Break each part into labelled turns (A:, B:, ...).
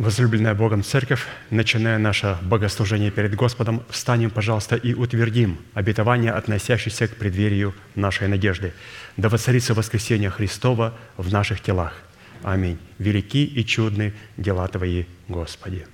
A: Возлюбленная Богом Церковь, начиная наше богослужение перед Господом, встанем, пожалуйста, и утвердим обетование, относящееся к преддверию нашей надежды. Да воцарится воскресение Христова в наших телах. Аминь. Велики и чудны дела Твои, Господи.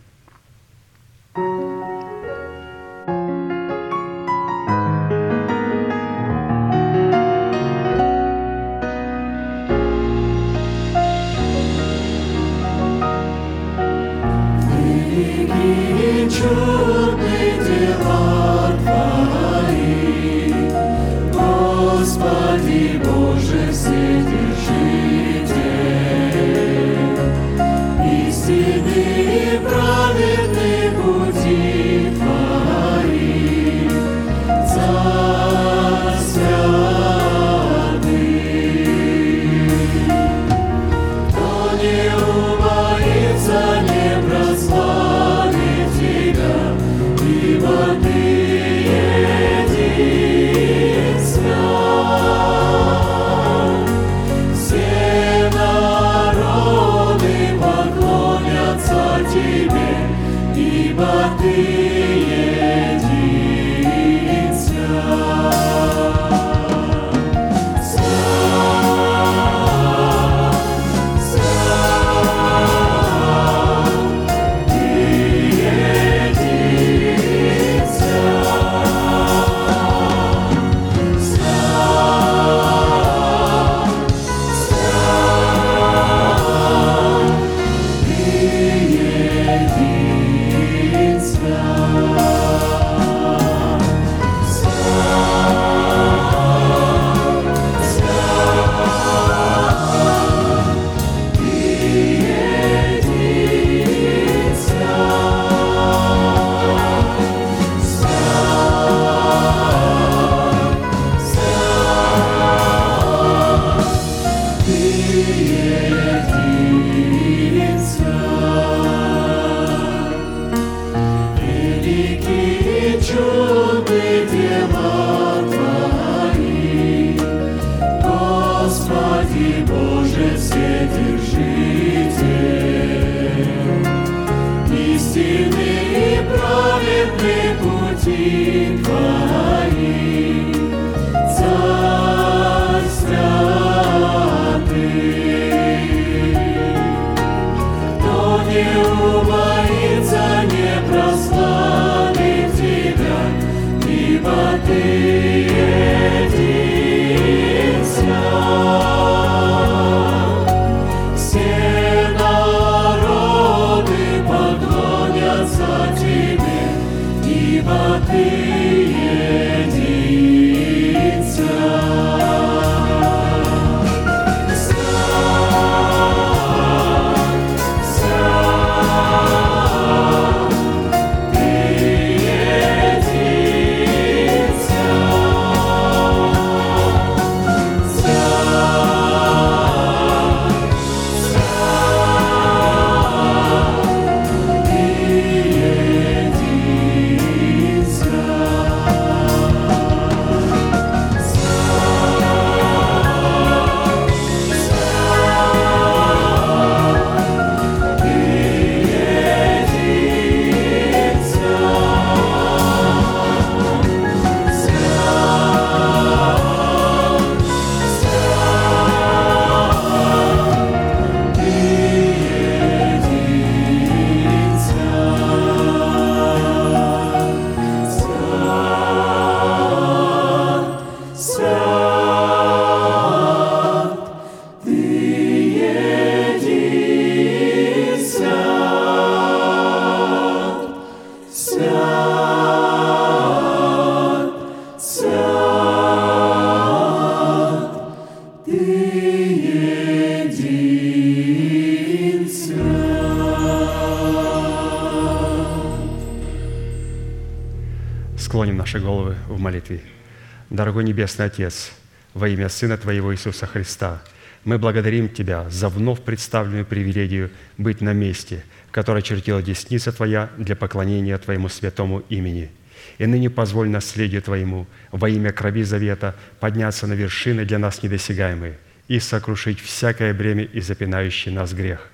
A: Дорогой Небесный Отец, во имя Сына Твоего Иисуса Христа, мы благодарим Тебя за вновь представленную привилегию быть на месте, которое чертила десница Твоя для поклонения Твоему святому имени. И ныне позволь наследию Твоему во имя крови завета подняться на вершины для нас недосягаемые и сокрушить всякое бремя и запинающий нас грех.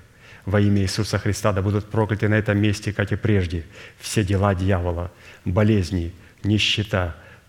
A: Во имя Иисуса Христа да будут прокляты на этом месте, как и прежде, все дела дьявола, болезни, нищета,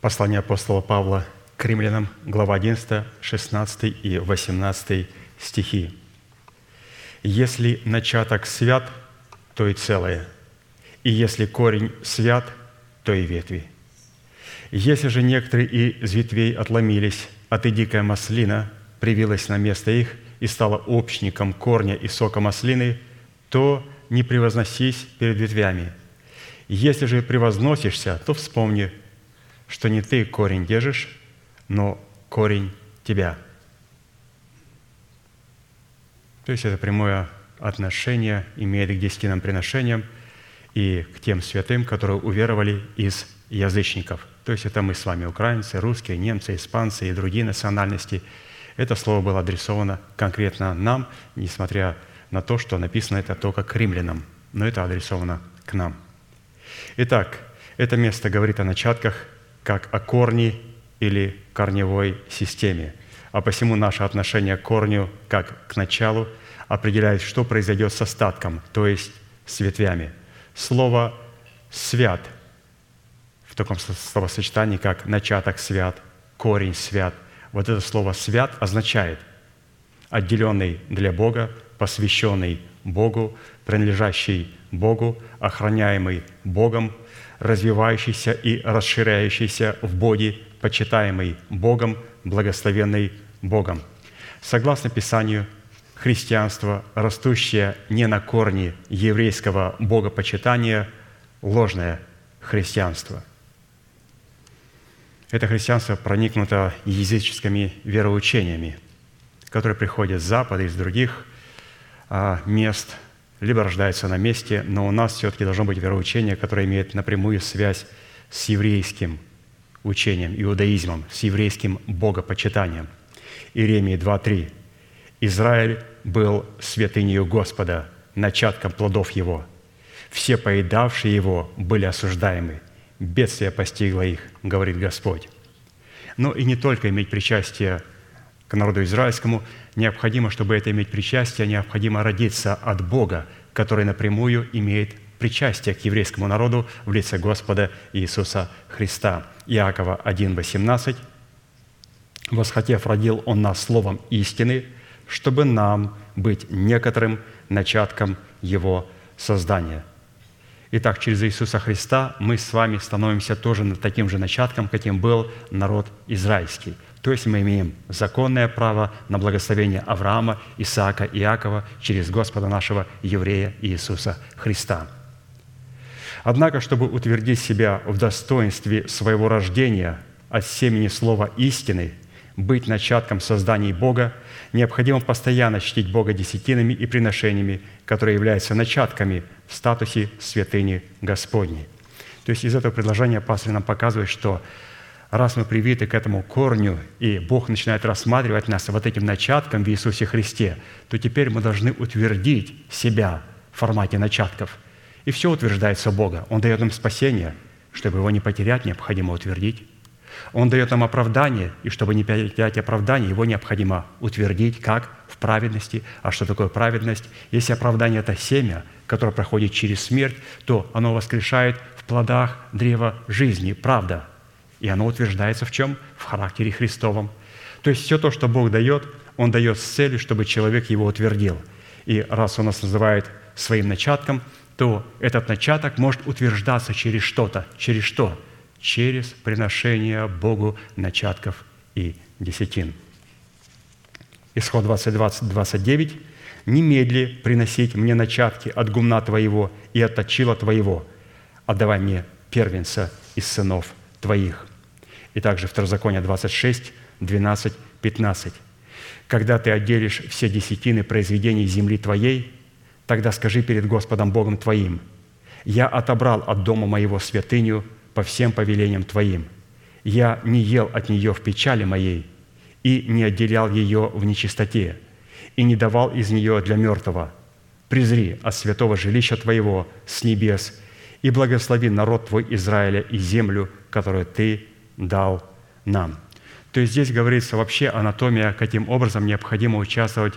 A: Послание апостола Павла к римлянам, глава 11, 16 и 18 стихи. «Если начаток свят, то и целое, и если корень свят, то и ветви. Если же некоторые из ветвей отломились, а ты, дикая маслина, привилась на место их и стала общником корня и сока маслины, то не превозносись перед ветвями. Если же превозносишься, то вспомни, что не ты корень держишь, но корень тебя. То есть это прямое отношение имеет к десятинным приношениям и к тем святым, которые уверовали из язычников. То есть это мы с вами, украинцы, русские, немцы, испанцы и другие национальности. Это слово было адресовано конкретно нам, несмотря на то, что написано это только к римлянам, но это адресовано к нам. Итак, это место говорит о начатках как о корне или корневой системе. А посему наше отношение к корню, как к началу, определяет, что произойдет с остатком, то есть с ветвями. Слово «свят» в таком словосочетании, как «начаток свят», «корень свят», вот это слово «свят» означает отделенный для Бога, посвященный Богу, принадлежащий Богу, охраняемый Богом, развивающийся и расширяющийся в Боге, почитаемый Богом, благословенный Богом. Согласно Писанию, христианство, растущее не на корне еврейского богопочитания, ложное христианство. Это христианство проникнуто языческими вероучениями, которые приходят с Запада, из других а, мест – либо рождается на месте, но у нас все-таки должно быть вероучение, которое имеет напрямую связь с еврейским учением, иудаизмом, с еврейским богопочитанием. Иеремии 2.3. «Израиль был святынею Господа, начатком плодов Его. Все поедавшие Его были осуждаемы. Бедствие постигло их, говорит Господь». Но и не только иметь причастие к народу израильскому, необходимо, чтобы это иметь причастие, необходимо родиться от Бога, который напрямую имеет причастие к еврейскому народу в лице Господа Иисуса Христа. Иакова 1,18 «Восхотев, родил Он нас словом истины, чтобы нам быть некоторым начатком Его создания». Итак, через Иисуса Христа мы с вами становимся тоже таким же начатком, каким был народ израильский. То есть мы имеем законное право на благословение Авраама, Исаака, Иакова через Господа нашего еврея Иисуса Христа. Однако, чтобы утвердить себя в достоинстве своего рождения от семени слова истины, быть начатком созданий Бога, необходимо постоянно чтить Бога десятинами и приношениями, которые являются начатками в статусе святыни Господней. То есть из этого предложения пастор нам показывает, что раз мы привиты к этому корню, и Бог начинает рассматривать нас вот этим начатком в Иисусе Христе, то теперь мы должны утвердить себя в формате начатков. И все утверждается Бога. Он дает нам спасение. Чтобы его не потерять, необходимо утвердить. Он дает нам оправдание, и чтобы не потерять оправдание, его необходимо утвердить как в праведности. А что такое праведность? Если оправдание – это семя, которое проходит через смерть, то оно воскрешает в плодах древа жизни, правда. И оно утверждается в чем? В характере Христовом. То есть все то, что Бог дает, Он дает с целью, чтобы человек его утвердил. И раз Он нас называет своим начатком, то этот начаток может утверждаться через что-то. Через что? Через приношение Богу начатков и десятин. Исход 22, 29. «Немедли приносить мне начатки от гумна твоего и от точила твоего, отдавай мне первенца из сынов твоих». И также Второзаконие 26, 12, 15. «Когда ты отделишь все десятины произведений земли твоей, тогда скажи перед Господом Богом твоим, «Я отобрал от дома моего святыню – по всем повелениям Твоим. Я не ел от нее в печали моей и не отделял ее в нечистоте, и не давал из нее для мертвого. Презри от святого жилища Твоего с небес и благослови народ Твой Израиля и землю, которую Ты дал нам». То есть здесь говорится вообще анатомия, каким образом необходимо участвовать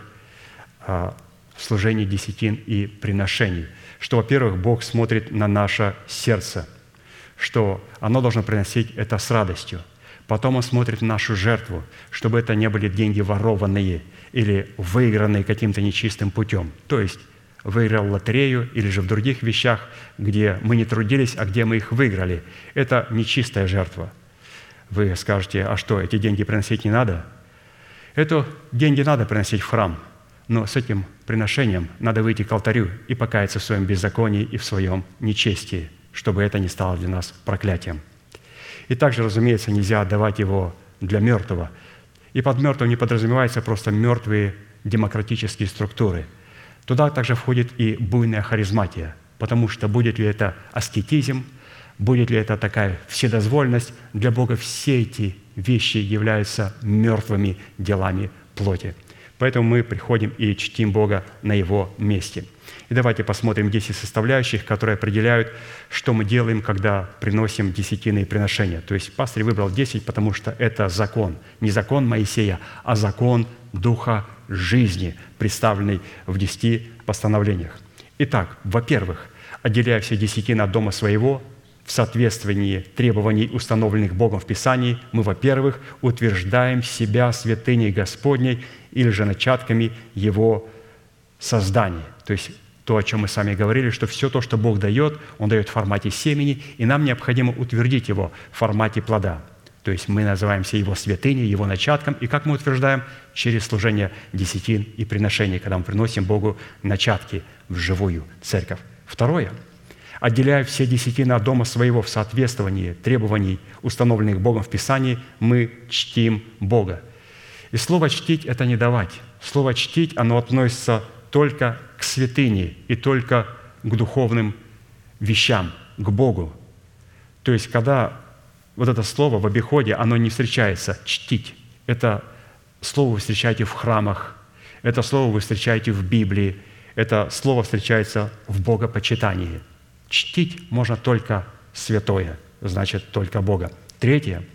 A: а, в служении десятин и приношений. Что, во-первых, Бог смотрит на наше сердце – что оно должно приносить это с радостью. Потом он смотрит на нашу жертву, чтобы это не были деньги ворованные или выигранные каким-то нечистым путем. То есть выиграл лотерею или же в других вещах, где мы не трудились, а где мы их выиграли. Это нечистая жертва. Вы скажете, а что, эти деньги приносить не надо? Это деньги надо приносить в храм, но с этим приношением надо выйти к алтарю и покаяться в своем беззаконии и в своем нечестии – чтобы это не стало для нас проклятием. И также, разумеется, нельзя отдавать его для мертвого. И под мертвым не подразумевается просто мертвые демократические структуры. Туда также входит и буйная харизматия, потому что будет ли это аскетизм, будет ли это такая вседозвольность, для Бога все эти вещи являются мертвыми делами плоти. Поэтому мы приходим и чтим Бога на Его месте – и давайте посмотрим 10 составляющих, которые определяют, что мы делаем, когда приносим десятины приношения. То есть пастырь выбрал 10, потому что это закон. Не закон Моисея, а закон Духа жизни, представленный в 10 постановлениях. Итак, во-первых, отделяя все десятины от дома своего, в соответствии требований, установленных Богом в Писании, мы, во-первых, утверждаем себя святыней Господней или же начатками Его создания. То есть то, о чем мы с вами говорили, что все то, что Бог дает, Он дает в формате семени, и нам необходимо утвердить его в формате плода. То есть мы называемся Его святыней, Его начатком, и как мы утверждаем? Через служение десятин и приношений, когда мы приносим Богу начатки в живую церковь. Второе. Отделяя все десятины от дома своего в соответствовании требований, установленных Богом в Писании, мы чтим Бога. И слово «чтить» – это не давать. Слово «чтить» оно относится только к святыне и только к духовным вещам, к Богу. То есть, когда вот это слово в обиходе, оно не встречается «чтить». Это слово вы встречаете в храмах, это слово вы встречаете в Библии, это слово встречается в богопочитании. Чтить можно только святое, значит, только Бога. Третье –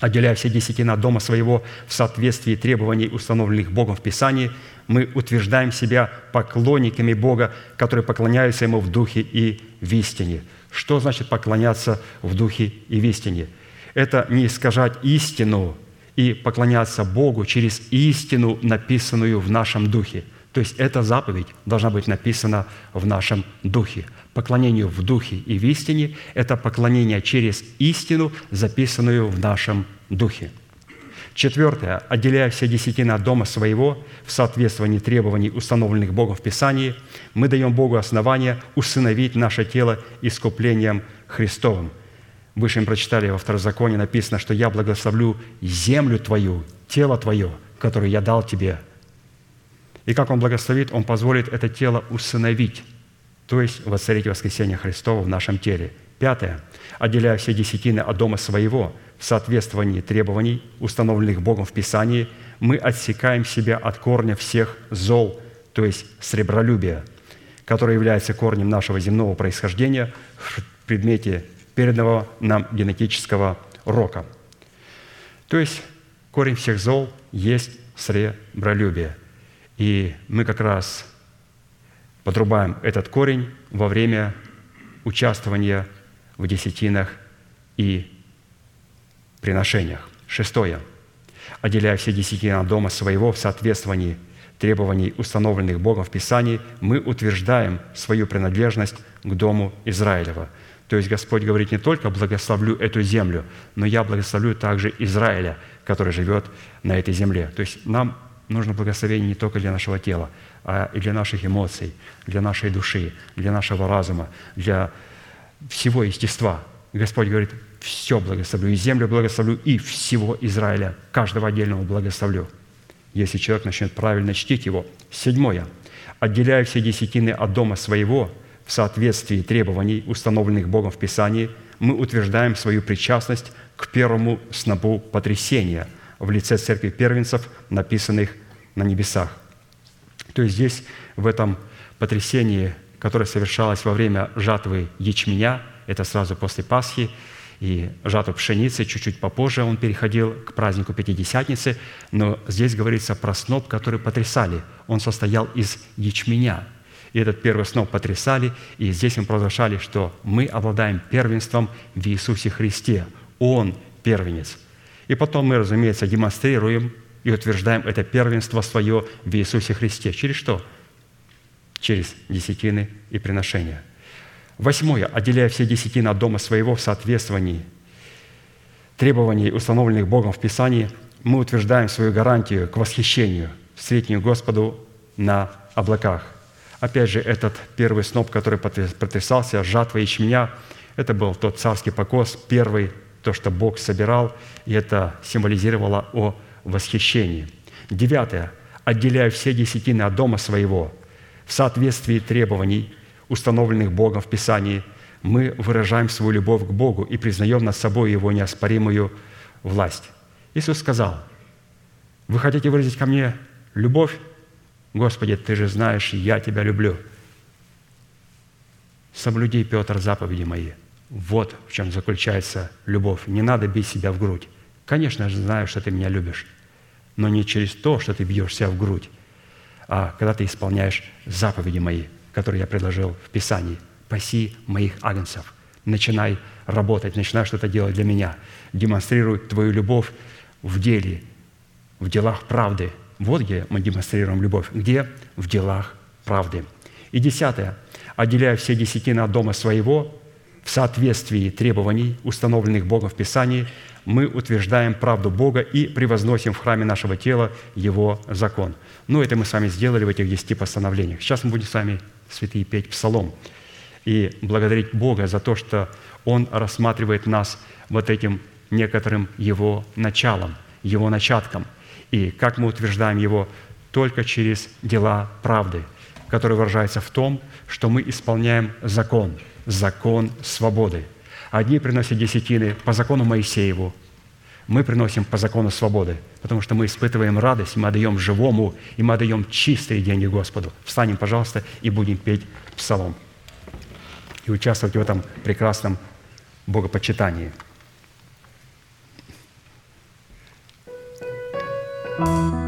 A: отделяя все десятина дома своего в соответствии требований, установленных Богом в Писании, мы утверждаем себя поклонниками Бога, которые поклоняются Ему в духе и в истине. Что значит поклоняться в духе и в истине? Это не искажать истину и поклоняться Богу через истину, написанную в нашем духе. То есть эта заповедь должна быть написана в нашем духе. Поклонению в духе и в истине – это поклонение через истину, записанную в нашем духе. Четвертое. Отделяя все десятины от дома своего в соответствии требований, установленных Богом в Писании, мы даем Богу основание усыновить наше тело искуплением Христовым. Выше мы прочитали во Второзаконии написано, что «Я благословлю землю твою, тело твое, которое я дал тебе». И как Он благословит, Он позволит это тело усыновить, то есть воцарить воскресение Христова в нашем теле. Пятое. Отделяя все десятины от дома своего – в соответствовании требований, установленных Богом в Писании, мы отсекаем себя от корня всех зол, то есть сребролюбия, которое является корнем нашего земного происхождения в предмете переданного нам генетического рока. То есть корень всех зол есть сребролюбие. И мы как раз подрубаем этот корень во время участвования в десятинах и приношениях. Шестое. Отделяя все десятины от дома своего в соответствии требований, установленных Богом в Писании, мы утверждаем свою принадлежность к дому Израилева. То есть Господь говорит не только «благословлю эту землю», но «я благословлю также Израиля, который живет на этой земле». То есть нам нужно благословение не только для нашего тела, а и для наших эмоций, для нашей души, для нашего разума, для всего естества. Господь говорит, все благословлю, и землю благословлю, и всего Израиля, каждого отдельного благословлю, если человек начнет правильно чтить его. Седьмое. Отделяя все десятины от дома своего в соответствии требований, установленных Богом в Писании, мы утверждаем свою причастность к первому снопу потрясения в лице церкви первенцев, написанных на небесах. То есть здесь, в этом потрясении, которое совершалось во время жатвы ячменя, это сразу после Пасхи, и жатву пшеницы. Чуть-чуть попозже он переходил к празднику Пятидесятницы, но здесь говорится про сноп, который потрясали. Он состоял из ячменя. И этот первый сноп потрясали, и здесь мы провозглашали, что мы обладаем первенством в Иисусе Христе. Он первенец. И потом мы, разумеется, демонстрируем и утверждаем это первенство свое в Иисусе Христе. Через что? Через десятины и приношения – Восьмое. Отделяя все десятины от дома своего в соответствовании требований, установленных Богом в Писании, мы утверждаем свою гарантию к восхищению, встретению Господу на облаках. Опять же, этот первый сноп, который потрясался, жатва ячменя, это был тот царский покос, первый, то, что Бог собирал, и это символизировало о восхищении. Девятое. Отделяя все десятины от дома своего в соответствии требований – установленных Богом в Писании, мы выражаем свою любовь к Богу и признаем над собой Его неоспоримую власть. Иисус сказал, «Вы хотите выразить ко мне любовь? Господи, Ты же знаешь, я Тебя люблю. Соблюди, Петр, заповеди мои». Вот в чем заключается любовь. Не надо бить себя в грудь. Конечно, я знаю, что ты меня любишь, но не через то, что ты бьешь себя в грудь, а когда ты исполняешь заповеди мои – который я предложил в Писании. «Паси моих агнцев». Начинай работать, начинай что-то делать для меня. Демонстрируй твою любовь в деле, в делах правды. Вот где мы демонстрируем любовь. Где? В делах правды. И десятое. Отделяя все десятины от дома своего, в соответствии требований, установленных Богом в Писании, мы утверждаем правду Бога и превозносим в храме нашего тела Его закон. Ну, это мы с вами сделали в этих десяти постановлениях. Сейчас мы будем с вами святые петь псалом и благодарить Бога за то, что Он рассматривает нас вот этим некоторым Его началом, Его начатком. И как мы утверждаем Его только через дела правды, которые выражаются в том, что мы исполняем закон, закон свободы. Одни приносят десятины по закону Моисееву, мы приносим по закону свободы, потому что мы испытываем радость, мы отдаем живому, и мы отдаем чистые деньги Господу. Встанем, пожалуйста, и будем петь псалом и участвовать в этом прекрасном богопочитании. thank you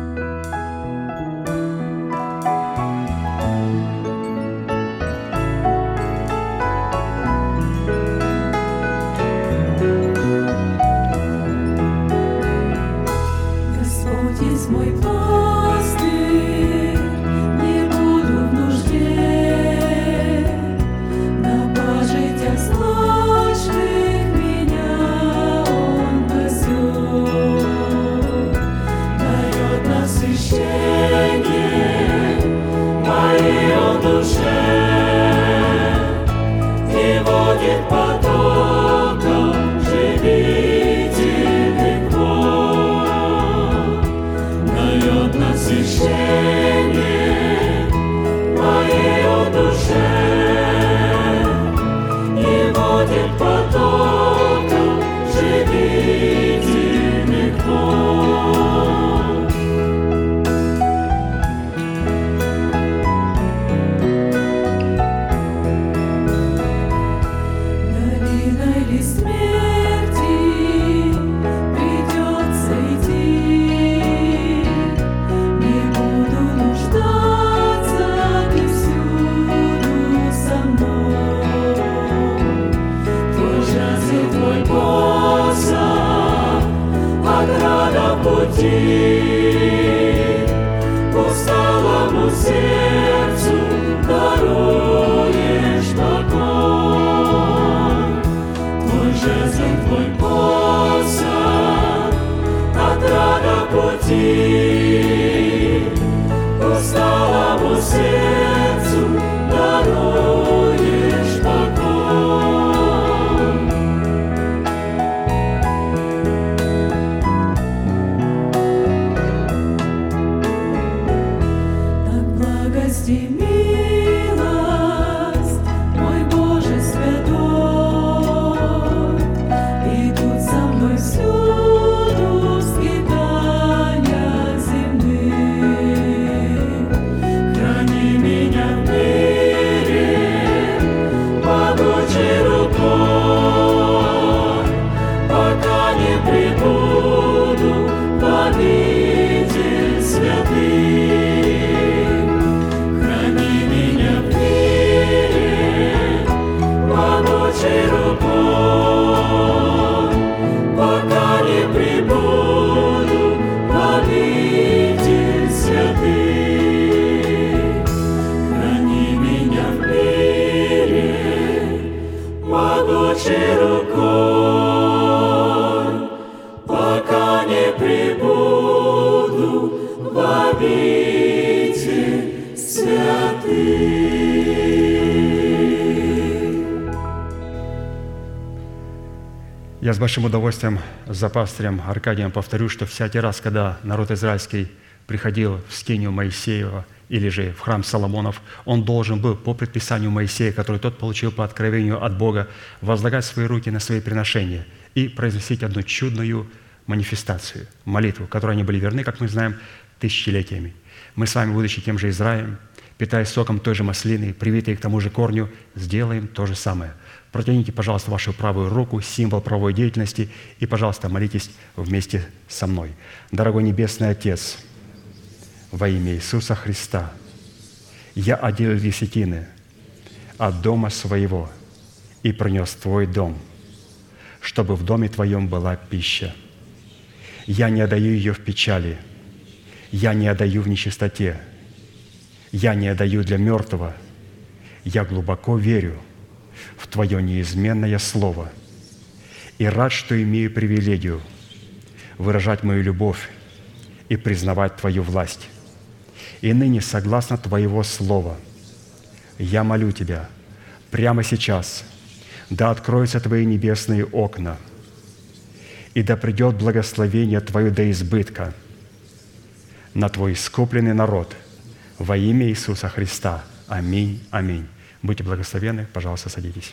A: большим удовольствием за пастырем Аркадием повторю, что всякий раз, когда народ израильский приходил в скинию Моисеева или же в храм Соломонов, он должен был по предписанию Моисея, который тот получил по откровению от Бога, возлагать свои руки на свои приношения и произносить одну чудную манифестацию, молитву, которой они были верны, как мы знаем, тысячелетиями. Мы с вами, будучи тем же Израилем, питаясь соком той же маслины, привитые к тому же корню, сделаем то же самое – Протяните, пожалуйста, вашу правую руку, символ правовой деятельности, и, пожалуйста, молитесь вместе со мной. Дорогой Небесный Отец, во имя Иисуса Христа, я отделил десятины от дома своего и принес Твой дом, чтобы в доме Твоем была пища. Я не отдаю ее в печали, я не отдаю в нечистоте, я не отдаю для мертвого, я глубоко верю – в Твое неизменное Слово. И рад, что имею привилегию выражать мою любовь и признавать Твою власть. И ныне, согласно Твоего Слова, я молю Тебя прямо сейчас, да откроются Твои небесные окна, и да придет благословение Твое до избытка на Твой искупленный народ во имя Иисуса Христа. Аминь. Аминь. Будьте благословенны. Пожалуйста, садитесь.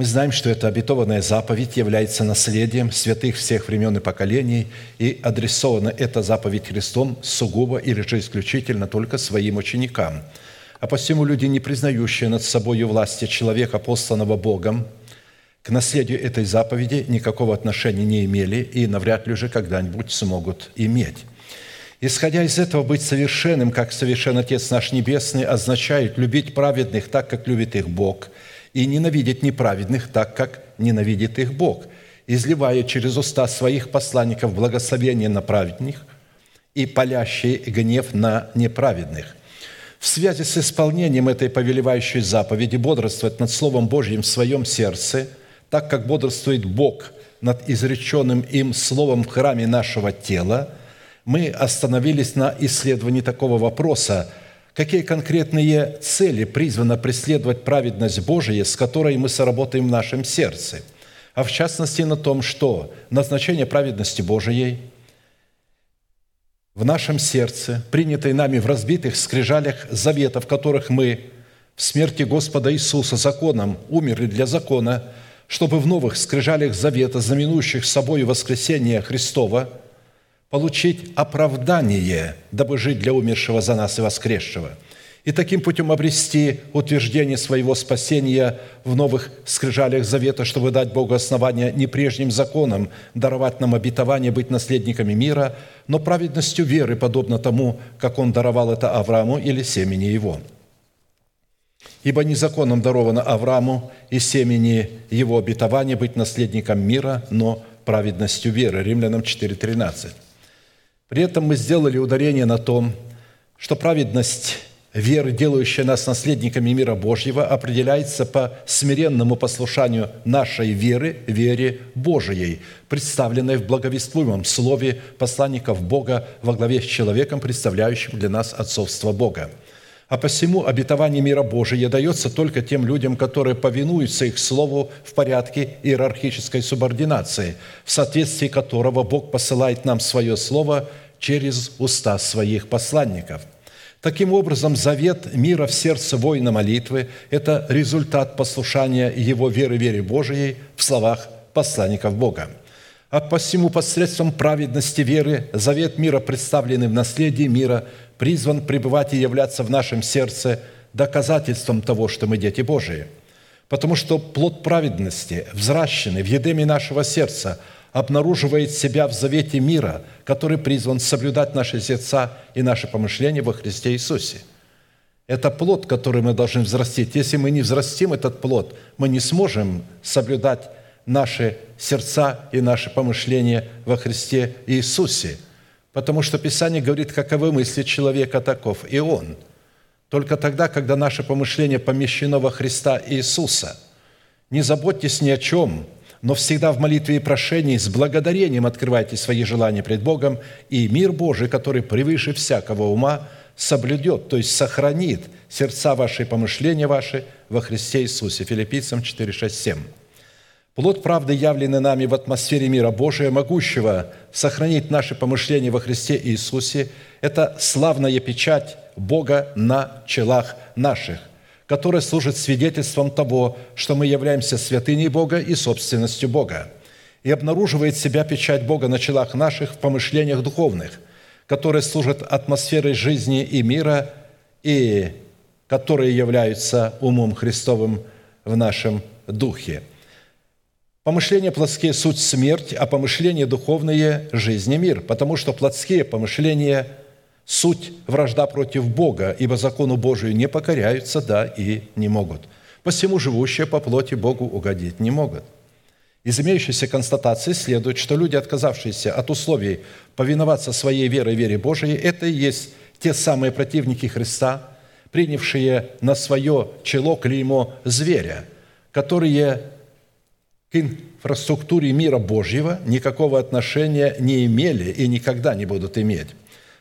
B: Мы знаем, что эта обетованная заповедь является наследием святых всех времен и поколений, и адресована эта заповедь Христом сугубо или же исключительно только своим ученикам. А посему люди, не признающие над собой власти человека, посланного Богом, к наследию этой заповеди никакого отношения не имели и навряд ли уже когда-нибудь смогут иметь. Исходя из этого, быть совершенным, как совершен Отец наш Небесный, означает любить праведных так, как любит их Бог – и ненавидеть неправедных так, как ненавидит их Бог, изливая через уста своих посланников благословение на праведных и палящий гнев на неправедных. В связи с исполнением этой повелевающей заповеди бодрствовать над Словом Божьим в своем сердце, так как бодрствует Бог над изреченным им Словом в храме нашего тела, мы остановились на исследовании такого вопроса – какие конкретные цели призвано преследовать праведность Божия, с которой мы сработаем в нашем сердце, а в частности на том, что назначение праведности Божией в нашем сердце, принятой нами в разбитых скрижалях в которых мы в смерти Господа Иисуса законом умерли для закона, чтобы в новых скрижалях завета, знаменующих собой воскресение Христова – получить оправдание, дабы жить для умершего за нас и воскресшего, и таким путем обрести утверждение своего спасения в новых скрижалях завета, чтобы дать Богу основание не прежним законам даровать нам обетование быть наследниками мира, но праведностью веры, подобно тому, как Он даровал это Аврааму или семени его. Ибо не законом даровано Аврааму и семени его обетование быть наследником мира, но праведностью веры. Римлянам 4.13. При этом мы сделали ударение на том, что праведность веры, делающая нас наследниками мира Божьего, определяется по смиренному послушанию нашей веры, вере Божией, представленной в благовествуемом слове посланников Бога во главе с человеком, представляющим для нас отцовство Бога. А посему обетование мира Божия дается только тем людям, которые повинуются их слову в порядке иерархической субординации, в соответствии которого Бог посылает нам свое слово через уста своих посланников. Таким образом, завет мира в сердце воина молитвы – это результат послушания его веры вере Божией в словах посланников Бога. А посему посредством праведности веры завет мира, представленный в наследии мира, призван пребывать и являться в нашем сердце доказательством того, что мы дети Божии. Потому что плод праведности, взращенный в едеме нашего сердца, обнаруживает себя в завете мира, который призван соблюдать наши сердца и наши помышления во Христе Иисусе. Это плод, который мы должны взрастить. Если мы не взрастим этот плод, мы не сможем соблюдать наши сердца и наши помышления во Христе Иисусе – Потому что Писание говорит, каковы мысли человека, таков и он. Только тогда, когда наше помышление помещено во Христа Иисуса. Не заботьтесь ни о чем, но всегда в молитве и прошении с благодарением открывайте свои желания пред Богом, и мир Божий, который превыше всякого ума, соблюдет, то есть сохранит сердца ваши и помышления ваши во Христе Иисусе. Филиппийцам 4, 6, 7. Плод правды, явленный нами в атмосфере мира Божия, могущего сохранить наши помышления во Христе Иисусе, это славная печать Бога на челах наших, которая служит свидетельством того, что мы являемся святыней Бога и собственностью Бога, и обнаруживает себя печать Бога на челах наших в помышлениях духовных, которые служат атмосферой жизни и мира, и которые являются умом Христовым в нашем духе – Помышления плотские – суть смерть, а помышления духовные – жизнь и мир, потому что плотские помышления – суть вражда против Бога, ибо закону Божию не покоряются, да и не могут. Посему живущие по плоти Богу угодить не могут. Из имеющейся констатации следует, что люди, отказавшиеся от условий повиноваться своей верой вере Божией, это и есть те самые противники Христа, принявшие на свое чело клеймо зверя, которые к инфраструктуре мира Божьего никакого отношения не имели и никогда не будут иметь.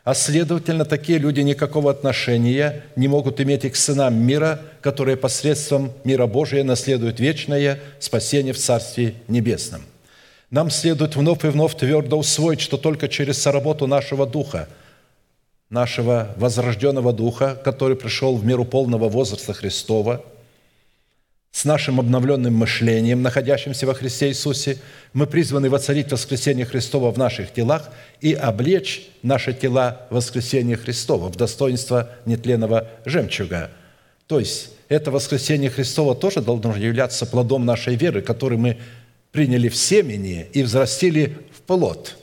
B: А следовательно, такие люди никакого отношения не могут иметь и к сынам мира, которые посредством мира Божия наследуют вечное спасение в Царстве Небесном. Нам следует вновь и вновь твердо усвоить, что только через соработу нашего Духа, нашего возрожденного Духа, который пришел в миру полного возраста Христова – с нашим обновленным мышлением, находящимся во Христе Иисусе, мы призваны воцарить воскресение Христова в наших телах и облечь наши тела в воскресение Христова, в достоинство нетленного жемчуга. То есть это воскресение Христова тоже должно являться плодом нашей веры, который мы приняли в семени и взрастили в плод.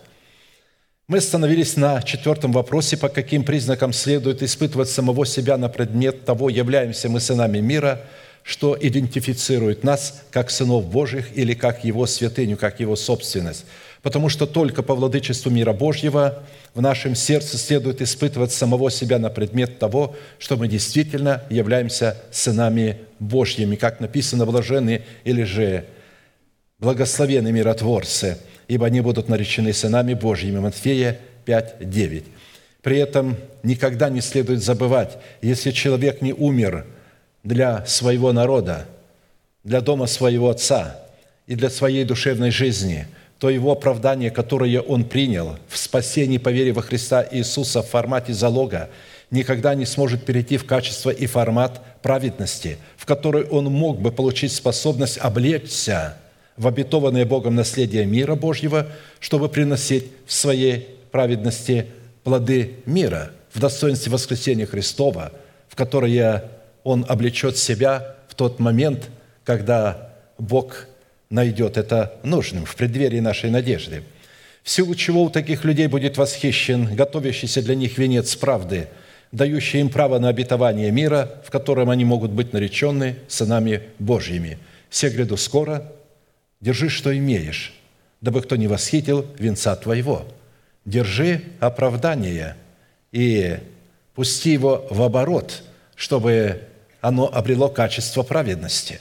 B: Мы остановились на четвертом вопросе, по каким признакам следует испытывать самого себя на предмет того, являемся мы сынами мира – что идентифицирует нас как сынов Божьих или как Его святыню, как Его собственность. Потому что только по владычеству мира Божьего в нашем сердце следует испытывать самого себя на предмет того, что мы действительно являемся сынами Божьими, как написано «блаженны» или же «благословенны миротворцы, ибо они будут наречены сынами Божьими». Матфея 5, 9. При этом никогда не следует забывать, если человек не умер – для своего народа, для дома своего отца и для своей душевной жизни, то его оправдание, которое он принял в спасении по вере во Христа Иисуса в формате залога, никогда не сможет перейти в качество и формат праведности, в который он мог бы получить способность облечься в обетованное Богом наследие мира Божьего, чтобы приносить в своей праведности плоды мира в достоинстве воскресения Христова, в которое он облечет себя в тот момент, когда Бог найдет это нужным, в преддверии нашей надежды. В силу чего у таких людей будет восхищен готовящийся для них венец правды, дающий им право на обетование мира, в котором они могут быть наречены сынами Божьими. «Се гряду скоро, держи, что имеешь, дабы кто не восхитил венца твоего. Держи оправдание и пусти его в оборот, чтобы оно обрело качество праведности.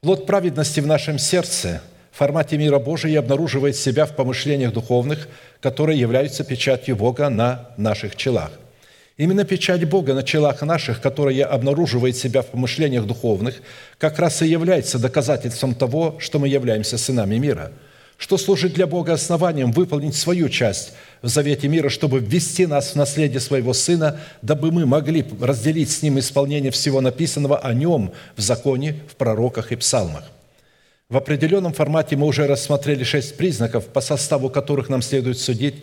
B: Плод праведности в нашем сердце в формате мира Божия обнаруживает себя в помышлениях духовных, которые являются печатью Бога на наших челах. Именно печать Бога на челах наших, которая обнаруживает себя в помышлениях духовных, как раз и является доказательством того, что мы являемся сынами мира – что служит для Бога основанием выполнить свою часть в завете мира, чтобы ввести нас в наследие своего Сына, дабы мы могли разделить с Ним исполнение всего написанного о Нем в законе, в пророках и псалмах. В определенном формате мы уже рассмотрели шесть признаков, по составу которых нам следует судить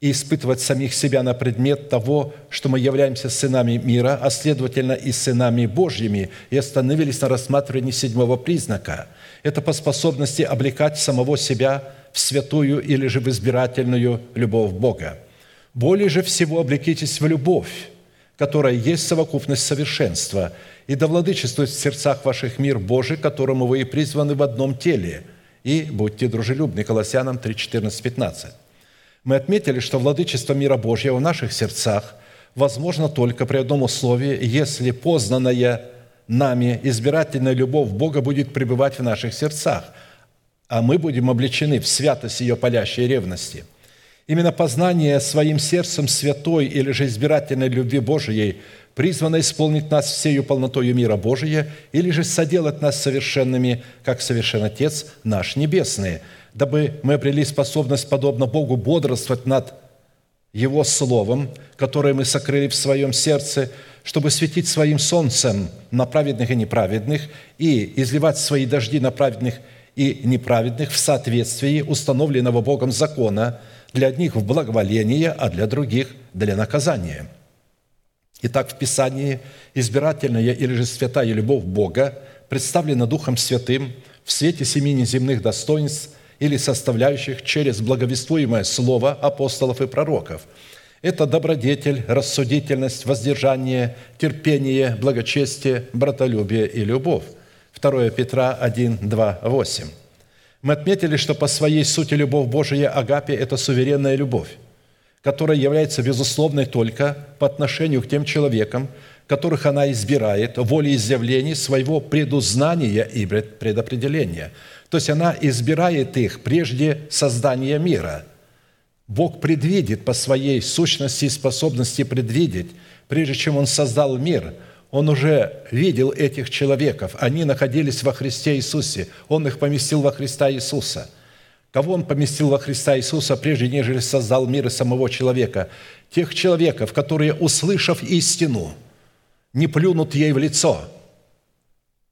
B: и испытывать самих себя на предмет того, что мы являемся сынами мира, а следовательно и сынами Божьими, и остановились на рассматривании седьмого признака – это по способности облекать самого себя в святую или же в избирательную любовь Бога. Более же всего облекитесь в любовь, которая есть совокупность совершенства, и да владычествует в сердцах ваших мир Божий, которому вы и призваны в одном теле, и будьте дружелюбны». Колоссянам 3, 14, 15. Мы отметили, что владычество мира Божьего в наших сердцах возможно только при одном условии, если познанное нами избирательная любовь Бога будет пребывать в наших сердцах, а мы будем облечены в святость ее палящей ревности. Именно познание своим сердцем святой или же избирательной любви Божией призвано исполнить нас всею полнотою мира Божия или же соделать нас совершенными, как совершен Отец наш Небесный, дабы мы обрели способность, подобно Богу, бодрствовать над Его Словом, которое мы сокрыли в своем сердце – чтобы светить своим солнцем на праведных и неправедных и изливать свои дожди на праведных и неправедных в соответствии установленного Богом закона для одних в благоволение, а для других для наказания. Итак, в Писании избирательная или же святая любовь Бога представлена Духом Святым в свете семи неземных достоинств или составляющих через благовествуемое слово апостолов и пророков – это добродетель, рассудительность, воздержание, терпение, благочестие, братолюбие и любовь. 2 Петра 1, 2, 8. Мы отметили, что по своей сути любовь Божия Агапе – это суверенная любовь, которая является безусловной только по отношению к тем человекам, которых она избирает волеизъявлений своего предузнания и предопределения. То есть она избирает их прежде создания мира. Бог предвидит по своей сущности и способности предвидеть, прежде чем Он создал мир, Он уже видел этих человеков. Они находились во Христе Иисусе. Он их поместил во Христа Иисуса. Кого Он поместил во Христа Иисуса, прежде нежели создал мир и самого человека? Тех человеков, которые, услышав истину, не плюнут ей в лицо,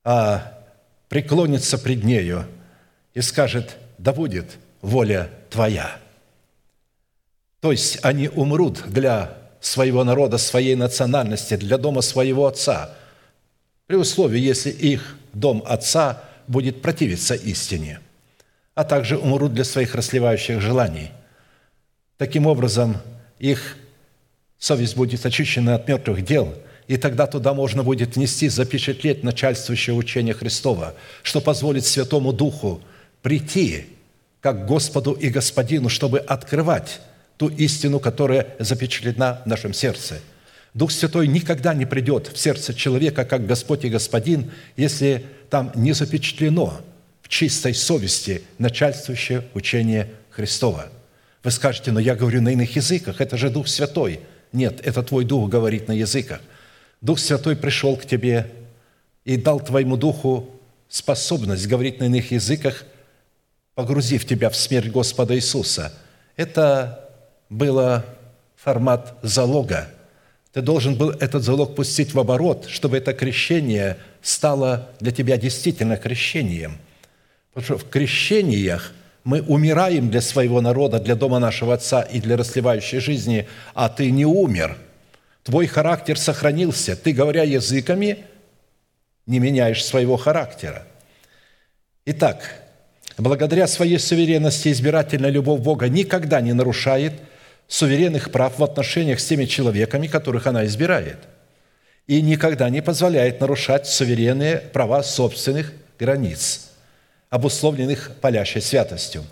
B: а преклонятся пред нею – и скажет, да будет воля Твоя. То есть они умрут для своего народа, своей национальности, для дома своего отца, при условии, если их дом отца будет противиться истине, а также умрут для своих расливающих желаний. Таким образом, их совесть будет очищена от мертвых дел, и тогда туда можно будет внести, запечатлеть начальствующее учение Христова, что позволит Святому Духу – прийти как Господу и Господину, чтобы открывать ту истину, которая запечатлена в нашем сердце. Дух Святой никогда не придет в сердце человека как Господь и Господин, если там не запечатлено в чистой совести начальствующее учение Христова. Вы скажете, но я говорю на иных языках, это же Дух Святой. Нет, это твой Дух говорит на языках. Дух Святой пришел к тебе и дал твоему Духу способность говорить на иных языках – погрузив тебя в смерть Господа Иисуса. Это было формат залога. Ты должен был этот залог пустить в оборот, чтобы это крещение стало для тебя действительно крещением. Потому что в крещениях мы умираем для своего народа, для дома нашего Отца и для расливающей жизни, а ты не умер. Твой характер сохранился. Ты, говоря языками, не меняешь своего характера. Итак, благодаря своей суверенности избирательная любовь Бога никогда не нарушает суверенных прав в отношениях с теми человеками, которых она избирает, и никогда не позволяет нарушать суверенные права собственных границ, обусловленных палящей святостью.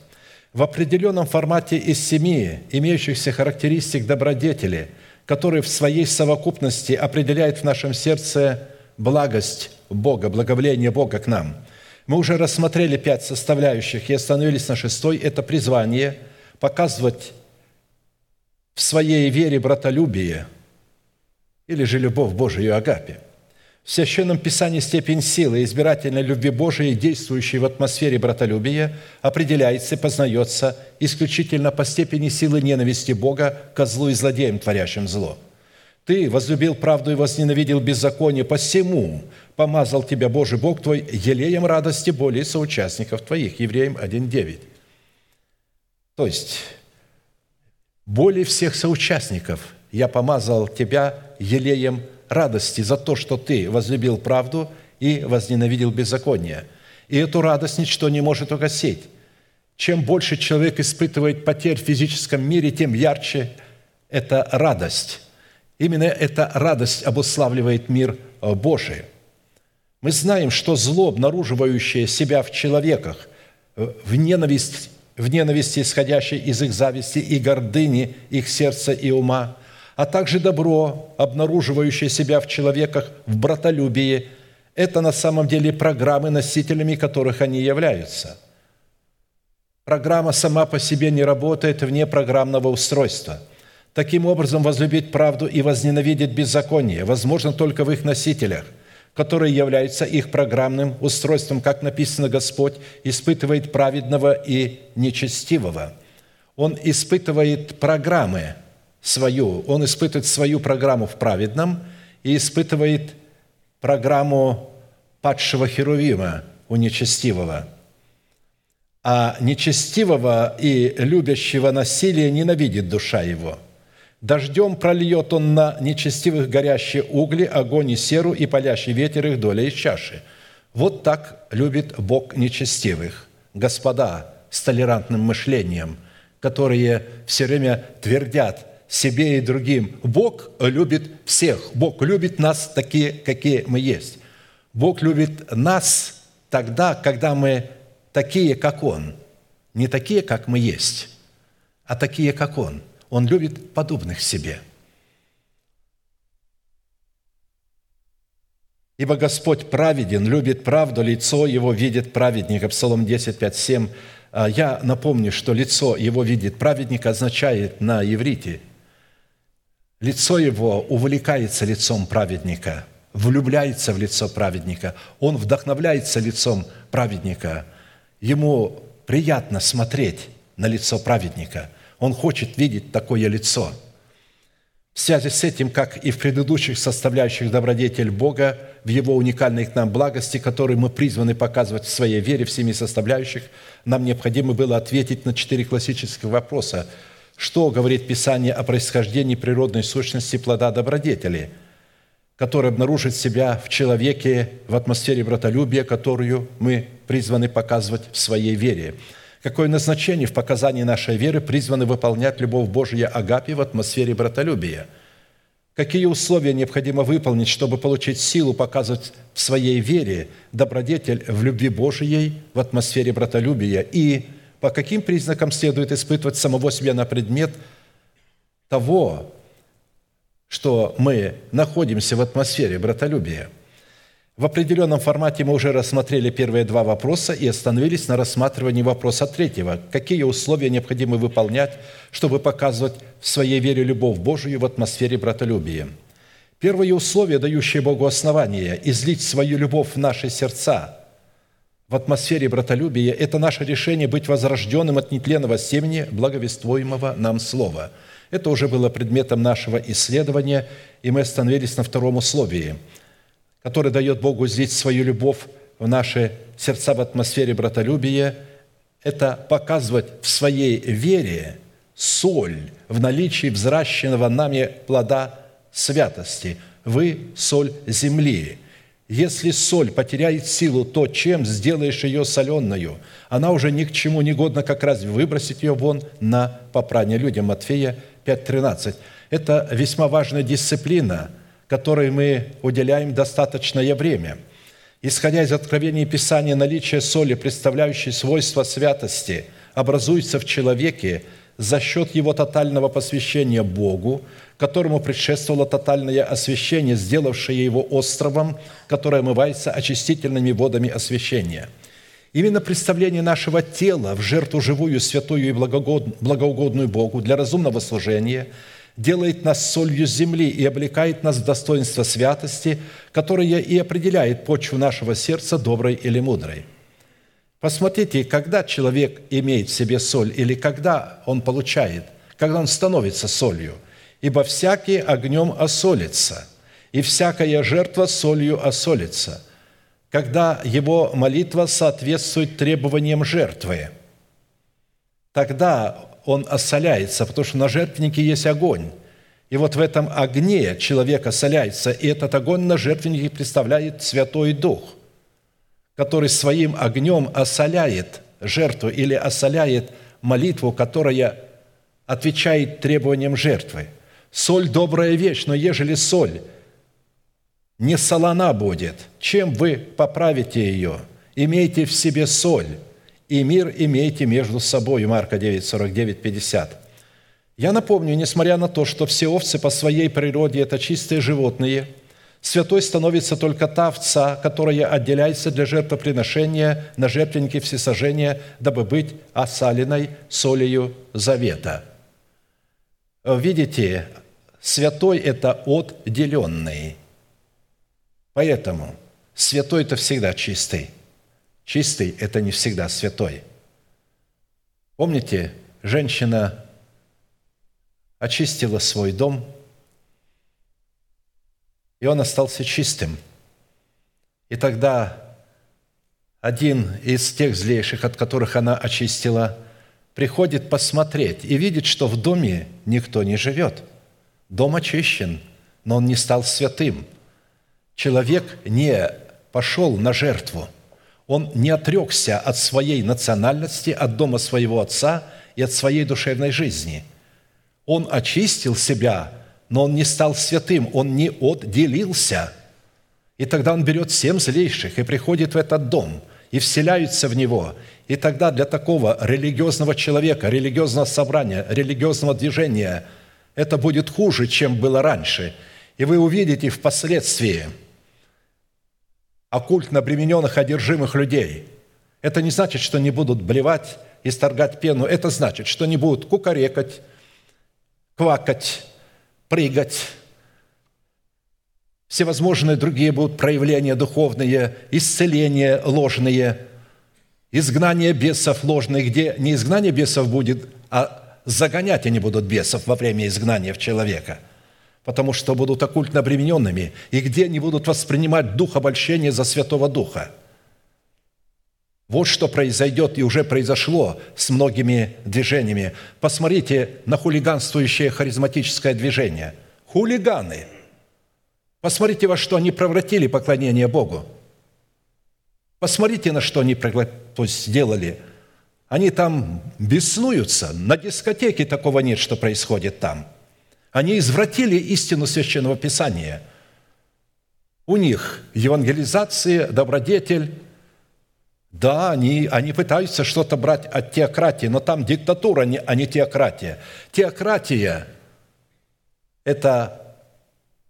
B: В определенном формате из семи имеющихся характеристик добродетели, которые в своей совокупности определяют в нашем сердце благость Бога, благоволение Бога к нам – мы уже рассмотрели пять составляющих и остановились на шестой. Это призвание показывать в своей вере братолюбие или же любовь Божию агапе. В Священном Писании степень силы избирательной любви Божией, действующей в атмосфере братолюбия, определяется и познается исключительно по степени силы ненависти Бога к злу и злодеям, творящим зло – ты возлюбил правду и возненавидел беззаконие, посему помазал тебя Божий Бог твой елеем радости более соучастников твоих». Евреям 1.9. То есть, более всех соучастников я помазал тебя елеем радости за то, что ты возлюбил правду и возненавидел беззаконие. И эту радость ничто не может угасить. Чем больше человек испытывает потерь в физическом мире, тем ярче эта радость. Именно эта радость обуславливает мир э, Божий. Мы знаем, что зло, обнаруживающее себя в человеках, э, в ненависть, в ненависти, исходящей из их зависти и гордыни, их сердца и ума, а также добро, обнаруживающее себя в человеках в братолюбии, это на самом деле программы, носителями которых они являются. Программа сама по себе не работает вне программного устройства – Таким образом, возлюбить правду и возненавидеть беззаконие возможно только в их носителях, которые являются их программным устройством, как написано, Господь испытывает праведного и нечестивого. Он испытывает программы свою, он испытывает свою программу в праведном и испытывает программу падшего Херувима у нечестивого. А нечестивого и любящего насилия ненавидит душа его – Дождем прольет он на нечестивых горящие угли, огонь и серу, и палящий ветер их доля из чаши. Вот так любит Бог нечестивых, господа с толерантным мышлением, которые все время твердят себе и другим, Бог любит всех, Бог любит нас такие, какие мы есть. Бог любит нас тогда, когда мы такие, как Он. Не такие, как мы есть, а такие, как Он – он любит подобных себе. Ибо Господь праведен, любит правду, лицо Его видит праведника. Псалом 10, 5, 7. Я напомню, что лицо Его видит праведника означает на иврите лицо Его увлекается лицом праведника, влюбляется в лицо праведника, он вдохновляется лицом праведника. Ему приятно смотреть на лицо праведника. Он хочет видеть такое лицо – в связи с этим, как и в предыдущих составляющих добродетель Бога, в Его уникальной к нам благости, которые мы призваны показывать в своей вере в семи составляющих, нам необходимо было ответить на четыре классических вопроса. Что говорит Писание о происхождении природной сущности плода добродетели, который обнаружит себя в человеке в атмосфере братолюбия, которую мы призваны показывать в своей вере – Какое назначение в показании нашей веры призваны выполнять любовь Божия Агапи в атмосфере братолюбия? Какие условия необходимо выполнить, чтобы получить силу показывать в своей вере добродетель в любви Божией в атмосфере братолюбия? И по каким признакам следует испытывать самого себя на предмет того, что мы находимся в атмосфере братолюбия – в определенном формате мы уже рассмотрели первые два вопроса и остановились на рассматривании вопроса третьего. Какие условия необходимо выполнять, чтобы показывать в своей вере любовь Божию в атмосфере братолюбия? Первое условие, дающее Богу основание – излить свою любовь в наши сердца в атмосфере братолюбия – это наше решение быть возрожденным от нетленного семени благовествуемого нам Слова. Это уже было предметом нашего исследования, и мы остановились на втором условии – который дает Богу злить свою любовь в наши сердца в атмосфере братолюбия, это показывать в своей вере соль в наличии взращенного нами плода святости. Вы – соль земли. Если соль потеряет силу, то чем сделаешь ее соленую? Она уже ни к чему не годна, как раз выбросить ее вон на попрание людям. Матфея 5.13. Это весьма важная дисциплина – которой мы уделяем достаточное время. Исходя из откровений Писания, наличие соли, представляющей свойства святости, образуется в человеке за счет его тотального посвящения Богу, которому предшествовало тотальное освящение, сделавшее его островом, которое омывается очистительными водами освящения. Именно представление нашего тела в жертву живую, святую и благоугодную Богу для разумного служения – делает нас солью земли и облекает нас в достоинство святости, которое и определяет почву нашего сердца, доброй или мудрой. Посмотрите, когда человек имеет в себе соль или когда он получает, когда он становится солью. «Ибо всякий огнем осолится, и всякая жертва солью осолится, когда его молитва соответствует требованиям жертвы. Тогда он осоляется, потому что на жертвеннике есть огонь. И вот в этом огне человек осоляется, и этот огонь на жертвеннике представляет Святой Дух, который своим огнем осоляет жертву или осоляет молитву, которая отвечает требованиям жертвы. Соль – добрая вещь, но ежели соль не солона будет, чем вы поправите ее? Имейте в себе соль – и мир имейте между собой». Марка 9, 49, 50. Я напомню, несмотря на то, что все овцы по своей природе – это чистые животные, святой становится только та овца, которая отделяется для жертвоприношения на жертвеннике всесожжения, дабы быть осаленной солью завета. Видите, святой – это отделенный. Поэтому святой – это всегда чистый – Чистый – это не всегда святой. Помните, женщина очистила свой дом, и он остался чистым. И тогда один из тех злейших, от которых она очистила, приходит посмотреть и видит, что в доме никто не живет. Дом очищен, но он не стал святым. Человек не пошел на жертву – он не отрекся от своей национальности, от дома своего отца и от своей душевной жизни. Он очистил себя, но он не стал святым, он не отделился. И тогда он берет семь злейших и приходит в этот дом, и вселяются в него. И тогда для такого религиозного человека, религиозного собрания, религиозного движения это будет хуже, чем было раньше. И вы увидите впоследствии – оккультно обремененных, одержимых людей. Это не значит, что не будут блевать, исторгать пену. Это значит, что не будут кукарекать, квакать, прыгать. Всевозможные другие будут проявления духовные, исцеления ложные, изгнание бесов ложные, где не изгнание бесов будет, а загонять они будут бесов во время изгнания в человека – потому что будут оккультно обремененными, и где они будут воспринимать дух обольщения за Святого Духа. Вот что произойдет и уже произошло с многими движениями. Посмотрите на хулиганствующее харизматическое движение. Хулиганы. Посмотрите, во что они превратили поклонение Богу. Посмотрите, на что они сделали. Они там беснуются. На дискотеке такого нет, что происходит там – они извратили истину Священного Писания. У них евангелизация, добродетель, да, они, они пытаются что-то брать от теократии, но там диктатура, а не теократия. Теократия – это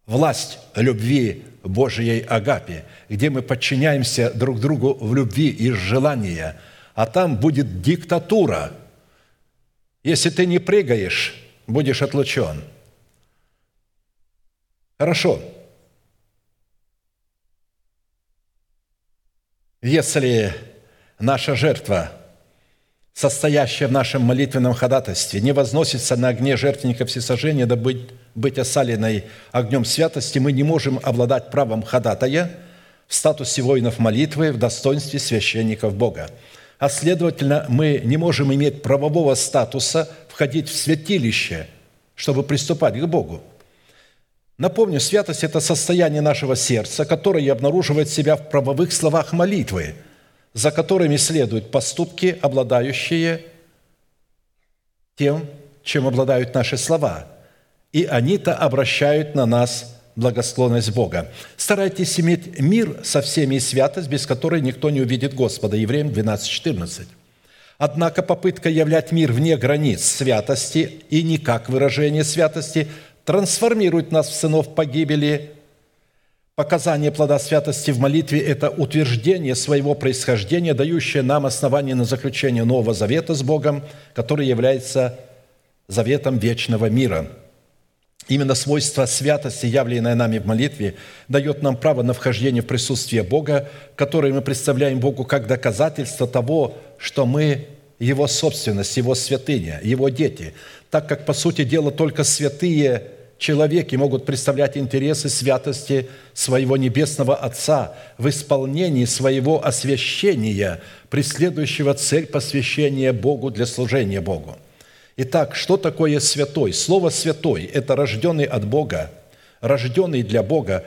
B: власть любви Божией Агапе, где мы подчиняемся друг другу в любви и желания, а там будет диктатура. Если ты не прыгаешь, будешь отлучен – Хорошо. Если наша жертва, состоящая в нашем молитвенном ходатайстве, не возносится на огне жертвенника всесожжения, да быть, быть осаленной огнем святости, мы не можем обладать правом ходатая в статусе воинов молитвы, в достоинстве священников Бога. А следовательно, мы не можем иметь правового статуса входить в святилище, чтобы приступать к Богу – Напомню, святость – это состояние нашего сердца, которое обнаруживает себя в правовых словах молитвы, за которыми следуют поступки, обладающие тем, чем обладают наши слова. И они-то обращают на нас благосклонность Бога. Старайтесь иметь мир со всеми и святость, без которой никто не увидит Господа. Евреям 12:14. Однако попытка являть мир вне границ святости и не как выражение святости трансформирует нас в сынов погибели. Показание плода святости в молитве – это утверждение своего происхождения, дающее нам основание на заключение Нового Завета с Богом, который является заветом вечного мира. Именно свойство святости, явленное нами в молитве, дает нам право на вхождение в присутствие Бога, которое мы представляем Богу как доказательство того, что мы Его собственность, Его святыня, Его дети, так как, по сути дела, только святые человеки могут представлять интересы святости своего Небесного Отца в исполнении своего освящения, преследующего цель посвящения Богу для служения Богу. Итак, что такое святой? Слово «святой» – это рожденный от Бога, рожденный для Бога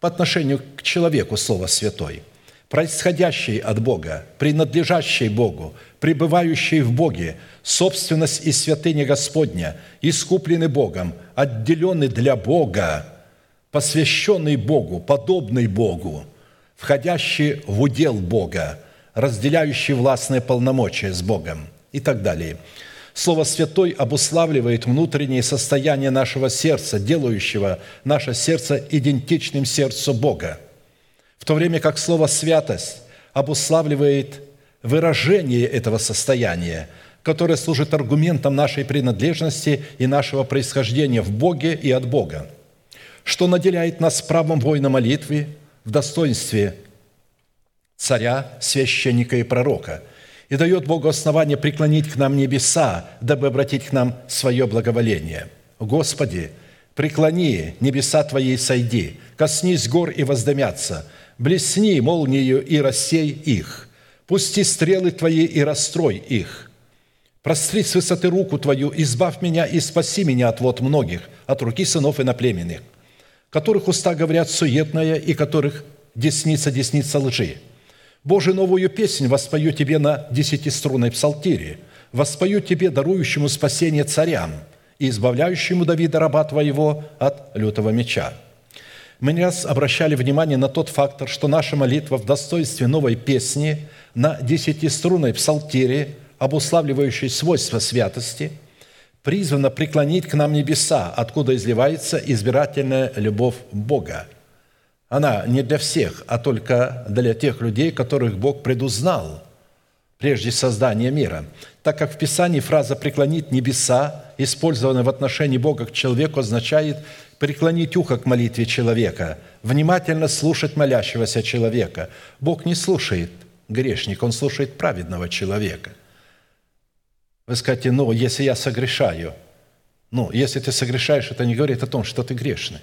B: по отношению к человеку слово «святой», происходящий от Бога, принадлежащий Богу, пребывающий в Боге, собственность и святыня Господня, искупленный Богом, отделенный для Бога, посвященный Богу, подобный Богу, входящий в удел Бога, разделяющий властные полномочия с Богом и так далее. Слово «святой» обуславливает внутреннее состояние нашего сердца, делающего наше сердце идентичным сердцу Бога, в то время как слово «святость» обуславливает выражение этого состояния, которое служит аргументом нашей принадлежности и нашего происхождения в Боге и от Бога, что наделяет нас правом воина молитвы в достоинстве царя, священника и пророка, и дает Богу основание преклонить к нам небеса, дабы обратить к нам свое благоволение. Господи, преклони небеса Твои сойди, коснись гор и воздымятся, блесни молнию и рассей их – Пусти стрелы Твои и расстрой их. Простри с высоты руку Твою, избавь меня и спаси меня от вот многих, от руки сынов иноплеменных, которых уста говорят суетное и которых десница десница лжи. Боже, новую песнь воспою Тебе на десятиструнной псалтире, воспою Тебе, дарующему спасение царям и избавляющему Давида, раба Твоего, от лютого меча. Мы не раз обращали внимание на тот фактор, что наша молитва в достоинстве новой песни – на десятиструнной псалтире, обуславливающей свойства святости, призвана преклонить к нам небеса, откуда изливается избирательная любовь Бога. она не для всех, а только для тех людей, которых Бог предузнал прежде создания мира. Так как в Писании фраза «преклонить небеса», использованная в отношении Бога к человеку, означает преклонить ухо к молитве человека, внимательно слушать молящегося человека. Бог не слушает грешника, Он слушает праведного человека. Вы скажете, ну, если я согрешаю, ну, если ты согрешаешь, это не говорит о том, что ты грешный.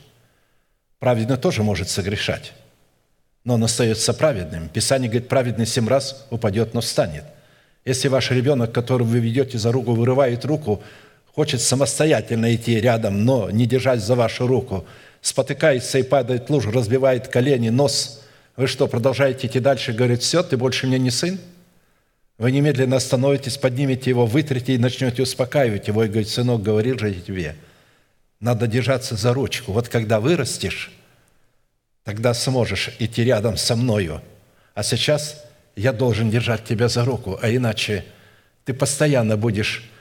B: Праведный тоже может согрешать, но он остается праведным. Писание говорит, праведный семь раз упадет, но встанет. Если ваш ребенок, которого вы ведете за руку, вырывает руку, хочет самостоятельно идти рядом, но не держать за вашу руку, спотыкается и падает в лужу, разбивает колени, нос, вы что, продолжаете идти дальше, говорит, все, ты больше мне не сын? Вы немедленно остановитесь, поднимете его, вытрите и начнете успокаивать его и говорить, сынок, говорил же тебе – надо держаться за ручку. Вот когда вырастешь, тогда сможешь идти рядом со мною. А сейчас я должен держать тебя за руку, а иначе ты постоянно будешь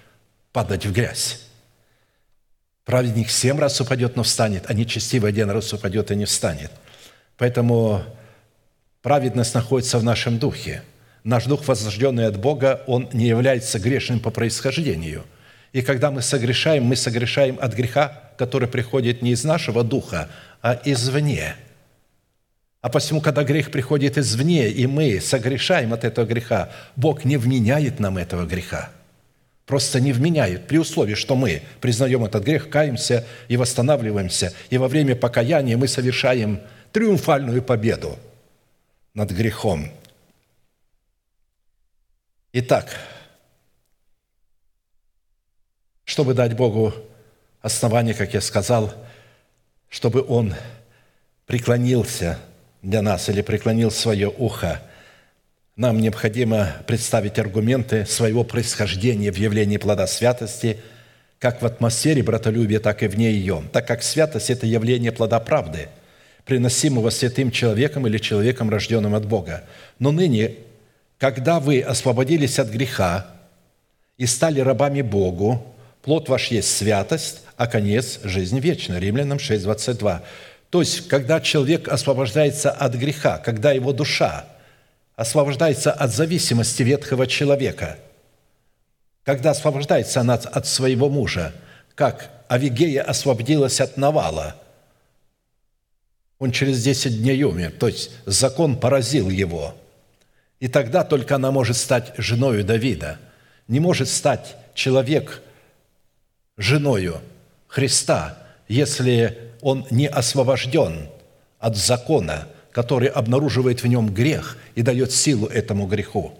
B: падать в грязь. Праведник семь раз упадет, но встанет, а нечестивый один раз упадет и не встанет. Поэтому праведность находится в нашем духе. Наш дух, возрожденный от Бога, он не является грешным по происхождению. И когда мы согрешаем, мы согрешаем от греха, который приходит не из нашего духа, а извне. А посему, когда грех приходит извне, и мы согрешаем от этого греха, Бог не вменяет нам этого греха. Просто не вменяет, при условии, что мы признаем этот грех, каемся и восстанавливаемся, и во время покаяния мы совершаем триумфальную победу над грехом. Итак, чтобы дать Богу основание, как я сказал, чтобы Он преклонился для нас или преклонил свое ухо, нам необходимо представить аргументы своего происхождения в явлении плода святости, как в атмосфере братолюбия, так и вне ее, так как святость – это явление плода правды, приносимого святым человеком или человеком, рожденным от Бога. Но ныне, когда вы освободились от греха и стали рабами Богу, плод ваш есть святость, а конец – жизнь вечная. Римлянам 6, 22. То есть, когда человек освобождается от греха, когда его душа освобождается от зависимости ветхого человека, когда освобождается она от своего мужа, как Авигея освободилась от Навала, он через 10 дней умер, то есть закон поразил его. И тогда только она может стать женою Давида. Не может стать человек женою Христа, если он не освобожден от закона, который обнаруживает в нем грех и дает силу этому греху.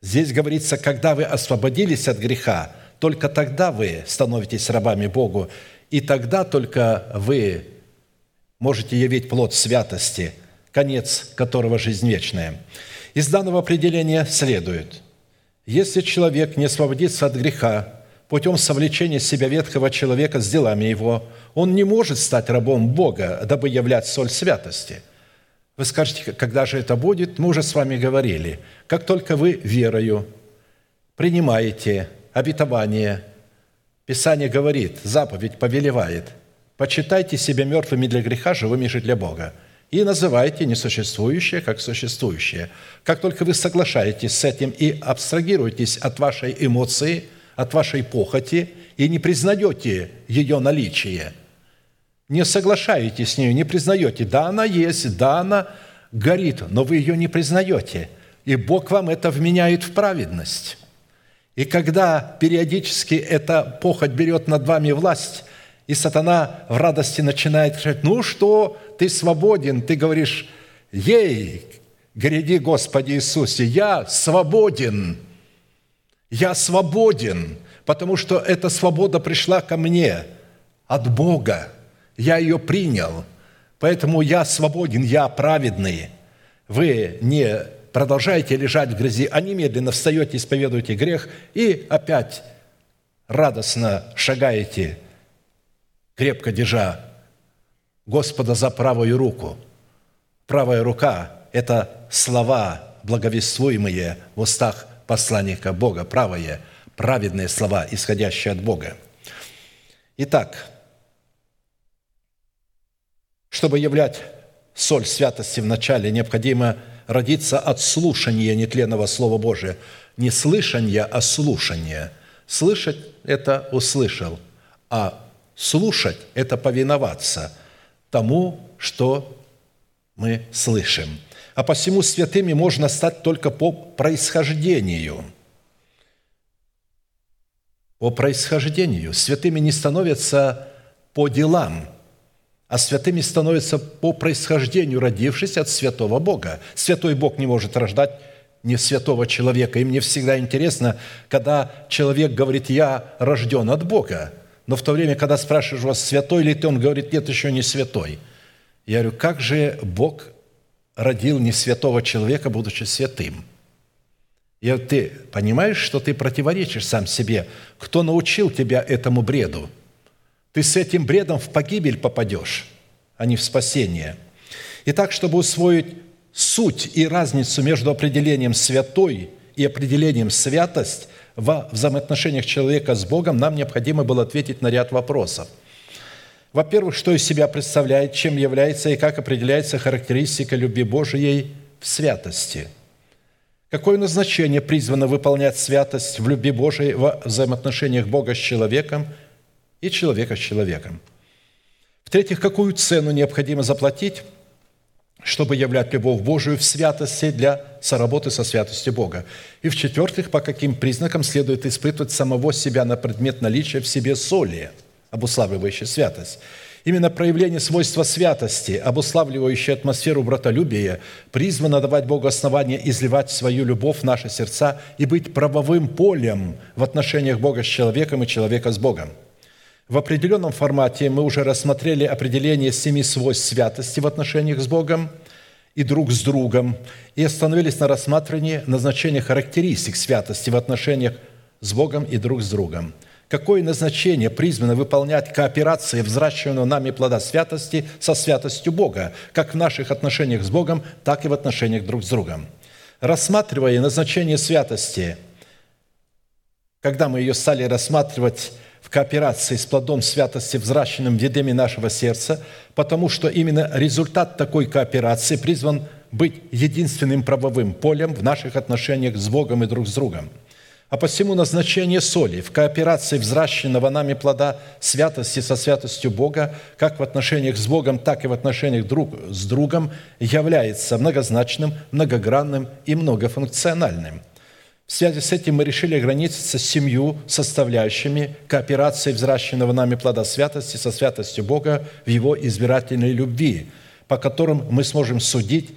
B: Здесь говорится, когда вы освободились от греха, только тогда вы становитесь рабами Богу, и тогда только вы можете явить плод святости, конец которого жизнь вечная. Из данного определения следует, если человек не освободится от греха, путем совлечения себя ветхого человека с делами его, он не может стать рабом Бога, дабы являть соль святости. Вы скажете, когда же это будет? Мы уже с вами говорили. Как только вы верою принимаете обетование, Писание говорит, заповедь повелевает, почитайте себя мертвыми для греха, живыми же для Бога и называйте несуществующее как существующее. Как только вы соглашаетесь с этим и абстрагируетесь от вашей эмоции – от вашей похоти и не признаете ее наличие, не соглашаетесь с ней, не признаете, да, она есть, да, она горит, но вы ее не признаете, и Бог вам это вменяет в праведность. И когда периодически эта похоть берет над вами власть, и сатана в радости начинает кричать, ну что, ты свободен, ты говоришь, ей, гряди, Господи Иисусе, я свободен – я свободен, потому что эта свобода пришла ко мне от Бога. Я ее принял. Поэтому я свободен, я праведный. Вы не продолжаете лежать в грязи, а немедленно встаете, исповедуете грех и опять радостно шагаете, крепко держа Господа за правую руку. Правая рука – это слова, благовествуемые в устах посланника Бога, правое, праведные слова, исходящие от Бога. Итак, чтобы являть соль святости в начале, необходимо родиться от слушания нетленного Слова Божия. Не слышания, а слушания. Слышать – это услышал, а слушать – это повиноваться тому, что мы слышим. А посему святыми можно стать только по происхождению. По происхождению. Святыми не становятся по делам, а святыми становятся по происхождению, родившись от святого Бога. Святой Бог не может рождать не святого человека. И мне всегда интересно, когда человек говорит, я рожден от Бога, но в то время, когда спрашиваешь вас, святой ли ты, он говорит, нет, еще не святой. Я говорю, как же Бог родил не святого человека, будучи святым? И ты понимаешь, что ты противоречишь сам себе? Кто научил тебя этому бреду? Ты с этим бредом в погибель попадешь, а не в спасение. Итак, чтобы усвоить суть и разницу между определением «святой» и определением «святость» во взаимоотношениях человека с Богом, нам необходимо было ответить на ряд вопросов. Во-первых, что из себя представляет, чем является и как определяется характеристика любви Божией в святости. Какое назначение призвано выполнять святость в любви Божией во взаимоотношениях Бога с человеком и человека с человеком. В-третьих, какую цену необходимо заплатить – чтобы являть любовь Божию в святости для соработы со святостью Бога. И в-четвертых, по каким признакам следует испытывать самого себя на предмет наличия в себе соли, обуславливающей святость. Именно проявление свойства святости, обуславливающее атмосферу братолюбия, призвано давать Богу основание изливать свою любовь в наши сердца и быть правовым полем в отношениях Бога с человеком и человека с Богом – в определенном формате мы уже рассмотрели определение семи свойств святости в отношениях с Богом и друг с другом, и остановились на рассматривании назначения характеристик святости в отношениях с Богом и друг с другом. Какое назначение призвано выполнять кооперация взращиваемого нами плода святости со святостью Бога, как в наших отношениях с Богом, так и в отношениях друг с другом. Рассматривая назначение святости, когда мы ее стали рассматривать кооперации с плодом святости, взращенным в Едеме нашего сердца, потому что именно результат такой кооперации призван быть единственным правовым полем в наших отношениях с Богом и друг с другом. А посему назначение соли в кооперации взращенного нами плода святости со святостью Бога, как в отношениях с Богом, так и в отношениях друг с другом, является многозначным, многогранным и многофункциональным – в связи с этим мы решили ограничиться семью составляющими кооперации взращенного нами плода святости со святостью Бога в Его избирательной любви, по которым мы сможем судить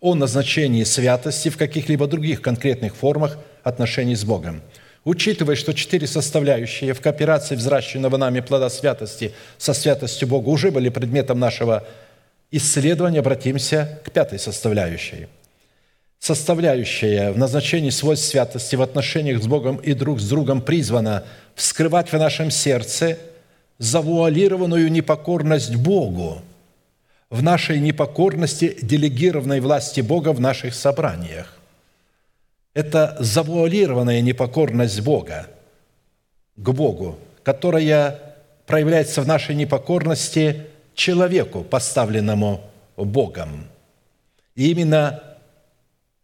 B: о назначении святости в каких-либо других конкретных формах отношений с Богом. Учитывая, что четыре составляющие в кооперации взращенного нами плода святости со святостью Бога уже были предметом нашего исследования, обратимся к пятой составляющей – составляющая в назначении свойств святости в отношениях с Богом и друг с другом призвана вскрывать в нашем сердце завуалированную непокорность Богу, в нашей непокорности делегированной власти Бога в наших собраниях. Это завуалированная непокорность Бога к Богу, которая проявляется в нашей непокорности человеку, поставленному Богом. И именно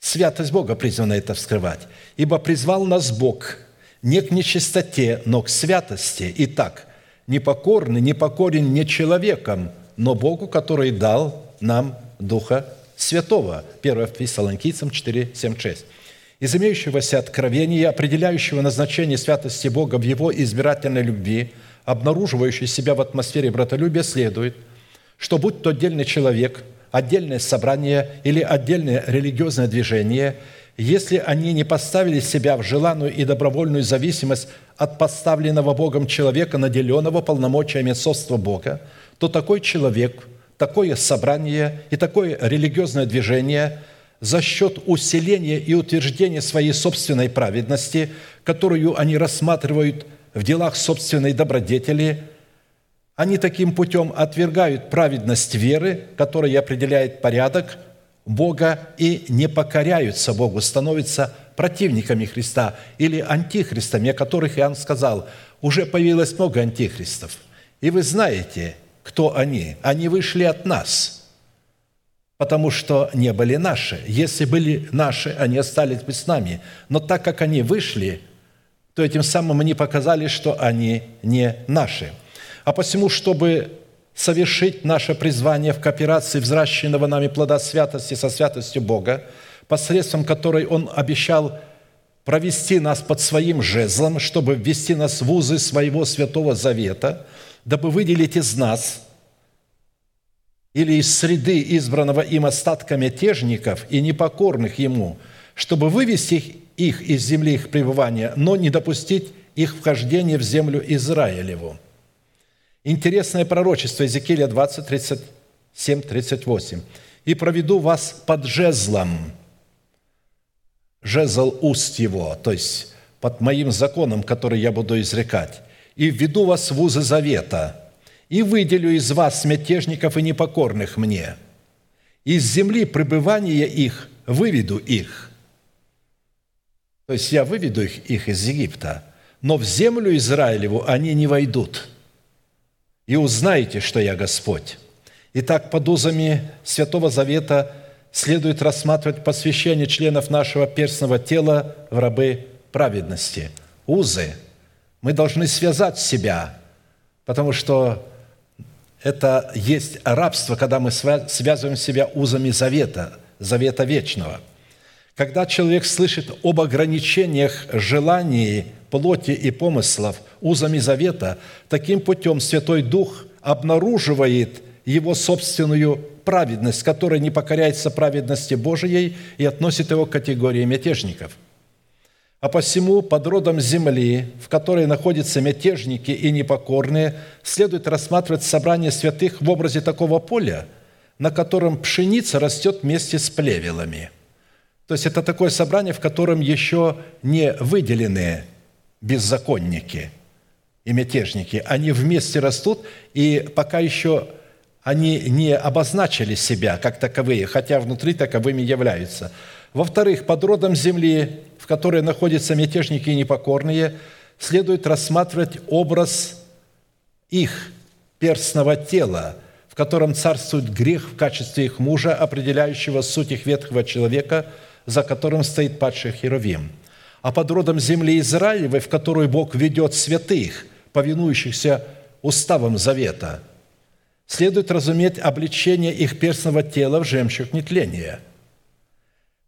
B: Святость Бога призвана это вскрывать. «Ибо призвал нас Бог не к нечистоте, но к святости. Итак, непокорный, непокорен не человеком, но Богу, который дал нам Духа Святого». 1 Фессалоникийцам 4, 7, 6. Из имеющегося откровения, определяющего назначение святости Бога в Его избирательной любви, обнаруживающей себя в атмосфере братолюбия, следует, что будь то отдельный человек – отдельное собрание или отдельное религиозное движение, если они не поставили себя в желанную и добровольную зависимость от поставленного Богом человека, наделенного полномочиями отцовства Бога, то такой человек, такое собрание и такое религиозное движение за счет усиления и утверждения своей собственной праведности, которую они рассматривают в делах собственной добродетели – они таким путем отвергают праведность веры, которая определяет порядок Бога, и не покоряются Богу, становятся противниками Христа или антихристами, о которых Иоанн сказал, уже появилось много антихристов. И вы знаете, кто они. Они вышли от нас. потому что не были наши. Если были наши, они остались бы с нами. Но так как они вышли, то этим самым они показали, что они не наши. А посему, чтобы совершить наше призвание в кооперации взращенного нами плода святости со святостью Бога, посредством которой Он обещал провести нас под своим жезлом, чтобы ввести нас в узы своего святого завета, дабы выделить из нас или из среды избранного им остатка мятежников и непокорных ему, чтобы вывести их из земли их пребывания, но не допустить их вхождения в землю Израилеву. Интересное пророчество Иезекииля 20, 37, 38. «И проведу вас под жезлом, жезл уст его, то есть под моим законом, который я буду изрекать, и введу вас в узы завета, и выделю из вас мятежников и непокорных мне. Из земли пребывания их выведу их». То есть я выведу их, их из Египта, но в землю Израилеву они не войдут. И узнаете, что я Господь. Итак, под узами Святого Завета – следует рассматривать посвящение членов нашего перстного тела в рабы праведности. Узы. Мы должны связать себя, потому что это есть рабство, когда мы связываем себя узами завета, завета вечного. Когда человек слышит об ограничениях желаний, плоти и помыслов узами завета, таким путем Святой Дух обнаруживает его собственную праведность, которая не покоряется праведности Божией и относит его к категории мятежников. А посему под родом земли, в которой находятся мятежники и непокорные, следует рассматривать собрание святых в образе такого поля, на котором пшеница растет вместе с плевелами. То есть это такое собрание, в котором еще не выделены беззаконники и мятежники. Они вместе растут, и пока еще они не обозначили себя как таковые, хотя внутри таковыми являются. Во-вторых, под родом земли, в которой находятся мятежники и непокорные, следует рассматривать образ их перстного тела, в котором царствует грех в качестве их мужа, определяющего суть их ветхого человека, за которым стоит падший Херувим. А под родом земли Израилевой, в которую Бог ведет святых, повинующихся уставам завета – следует разуметь обличение их перстного тела в жемчуг нетления.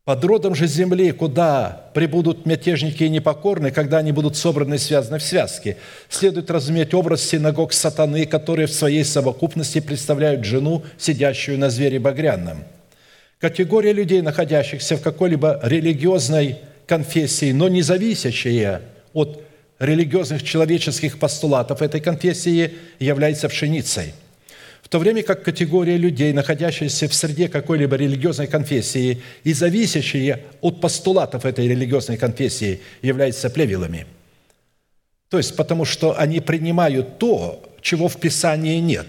B: Под родом же земли, куда прибудут мятежники и непокорные, когда они будут собраны и связаны в связке, следует разуметь образ синагог сатаны, которые в своей совокупности представляют жену, сидящую на звере багряном. Категория людей, находящихся в какой-либо религиозной конфессии, но не зависящая от религиозных человеческих постулатов этой конфессии, является пшеницей – в то время как категория людей, находящаяся в среде какой-либо религиозной конфессии и зависящие от постулатов этой религиозной конфессии, являются плевелами. То есть потому что они принимают то, чего в Писании нет.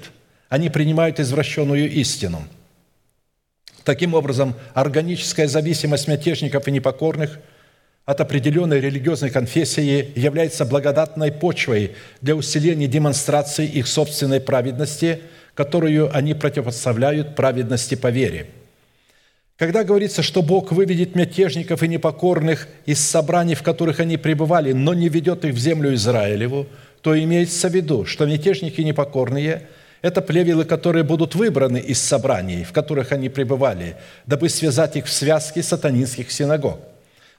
B: Они принимают извращенную истину. Таким образом, органическая зависимость мятежников и непокорных от определенной религиозной конфессии является благодатной почвой для усиления демонстрации их собственной праведности – которую они противопоставляют праведности по вере. Когда говорится, что Бог выведет мятежников и непокорных из собраний, в которых они пребывали, но не ведет их в землю Израилеву, то имеется в виду, что мятежники непокорные – это плевелы, которые будут выбраны из собраний, в которых они пребывали, дабы связать их в связке сатанинских синагог,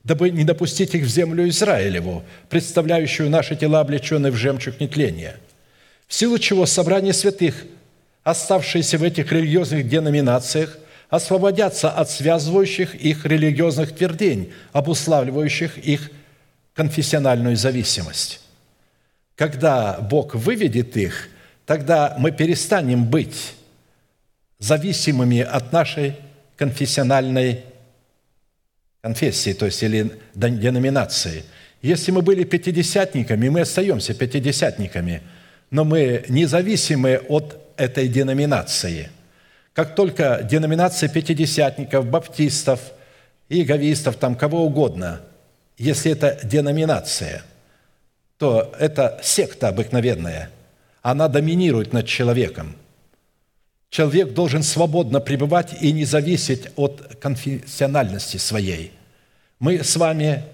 B: дабы не допустить их в землю Израилеву, представляющую наши тела, облеченные в жемчуг нетления. В силу чего собрание святых – оставшиеся в этих религиозных деноминациях, освободятся от связывающих их религиозных твердень, обуславливающих их конфессиональную зависимость. Когда Бог выведет их, тогда мы перестанем быть зависимыми от нашей конфессиональной конфессии, то есть или деноминации. Если мы были пятидесятниками, мы остаемся пятидесятниками, но мы независимы от этой деноминации. Как только деноминация пятидесятников, баптистов, иеговистов, там кого угодно, если это деноминация, то это секта обыкновенная. Она доминирует над человеком. человек должен свободно пребывать и не зависеть от конфессиональности своей. Мы с вами,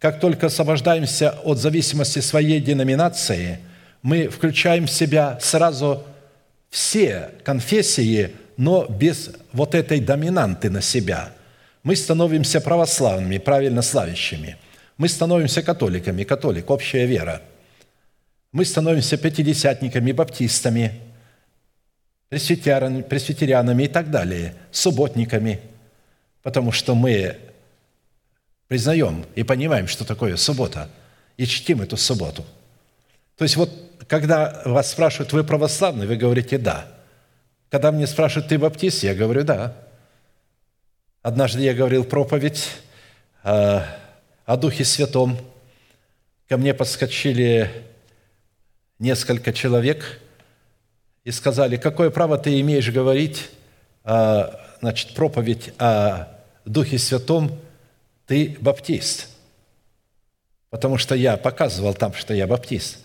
B: как только освобождаемся от зависимости своей деноминации, мы включаем в себя сразу все конфессии, но без вот этой доминанты на себя. Мы становимся православными, правильно славящими. Мы становимся католиками, католик, общая вера. Мы становимся пятидесятниками, баптистами – пресвитерянами, и так далее, субботниками, потому что мы признаем и понимаем, что такое суббота, и чтим эту субботу. То есть вот, когда вас спрашивают, вы православный, вы говорите «да». Когда мне спрашивают, ты баптист, я говорю «да». Однажды я говорил проповедь э, о Духе Святом. Ко мне подскочили несколько человек – и сказали, какое право ты имеешь говорить а, значит, проповедь о Духе Святом, ты баптист. Потому что я показывал там, что я баптист.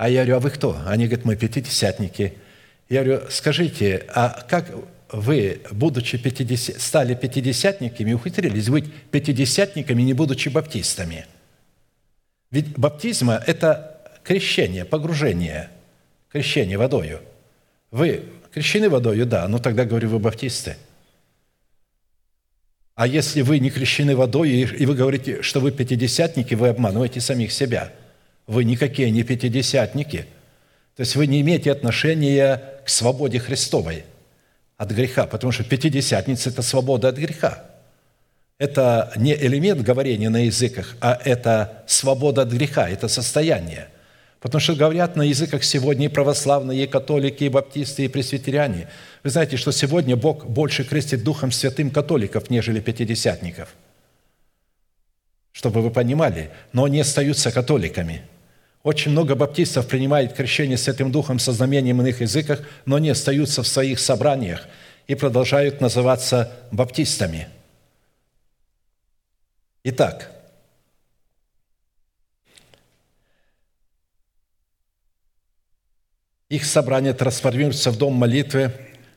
B: А я говорю, а вы кто? Они говорят, мы пятидесятники. Я говорю, скажите, а как вы, будучи 50, стали пятидесятниками, ухитрились быть пятидесятниками, не будучи баптистами? Ведь баптизма – это крещение, погружение, крещение водою – вы крещены водою? Да. Ну тогда, говорю, вы баптисты. А если вы не крещены водой, и вы говорите, что вы пятидесятники, вы обманываете самих себя. Вы никакие не пятидесятники. То есть вы не имеете отношения к свободе Христовой от греха, потому что пятидесятница – это свобода от греха. Это не элемент говорения на языках, а это свобода от греха, это состояние – Потому что говорят на языках сегодня и православные, и католики, и баптисты, и пресвитеряне. Вы знаете, что сегодня Бог больше крестит Духом Святым католиков, нежели пятидесятников. Чтобы вы понимали, но они остаются католиками. Очень много баптистов принимает крещение Святым Духом со знамением иных языках, но они остаются в своих собраниях и продолжают называться баптистами. Итак, Их собрание трансформируется в дом молитвы,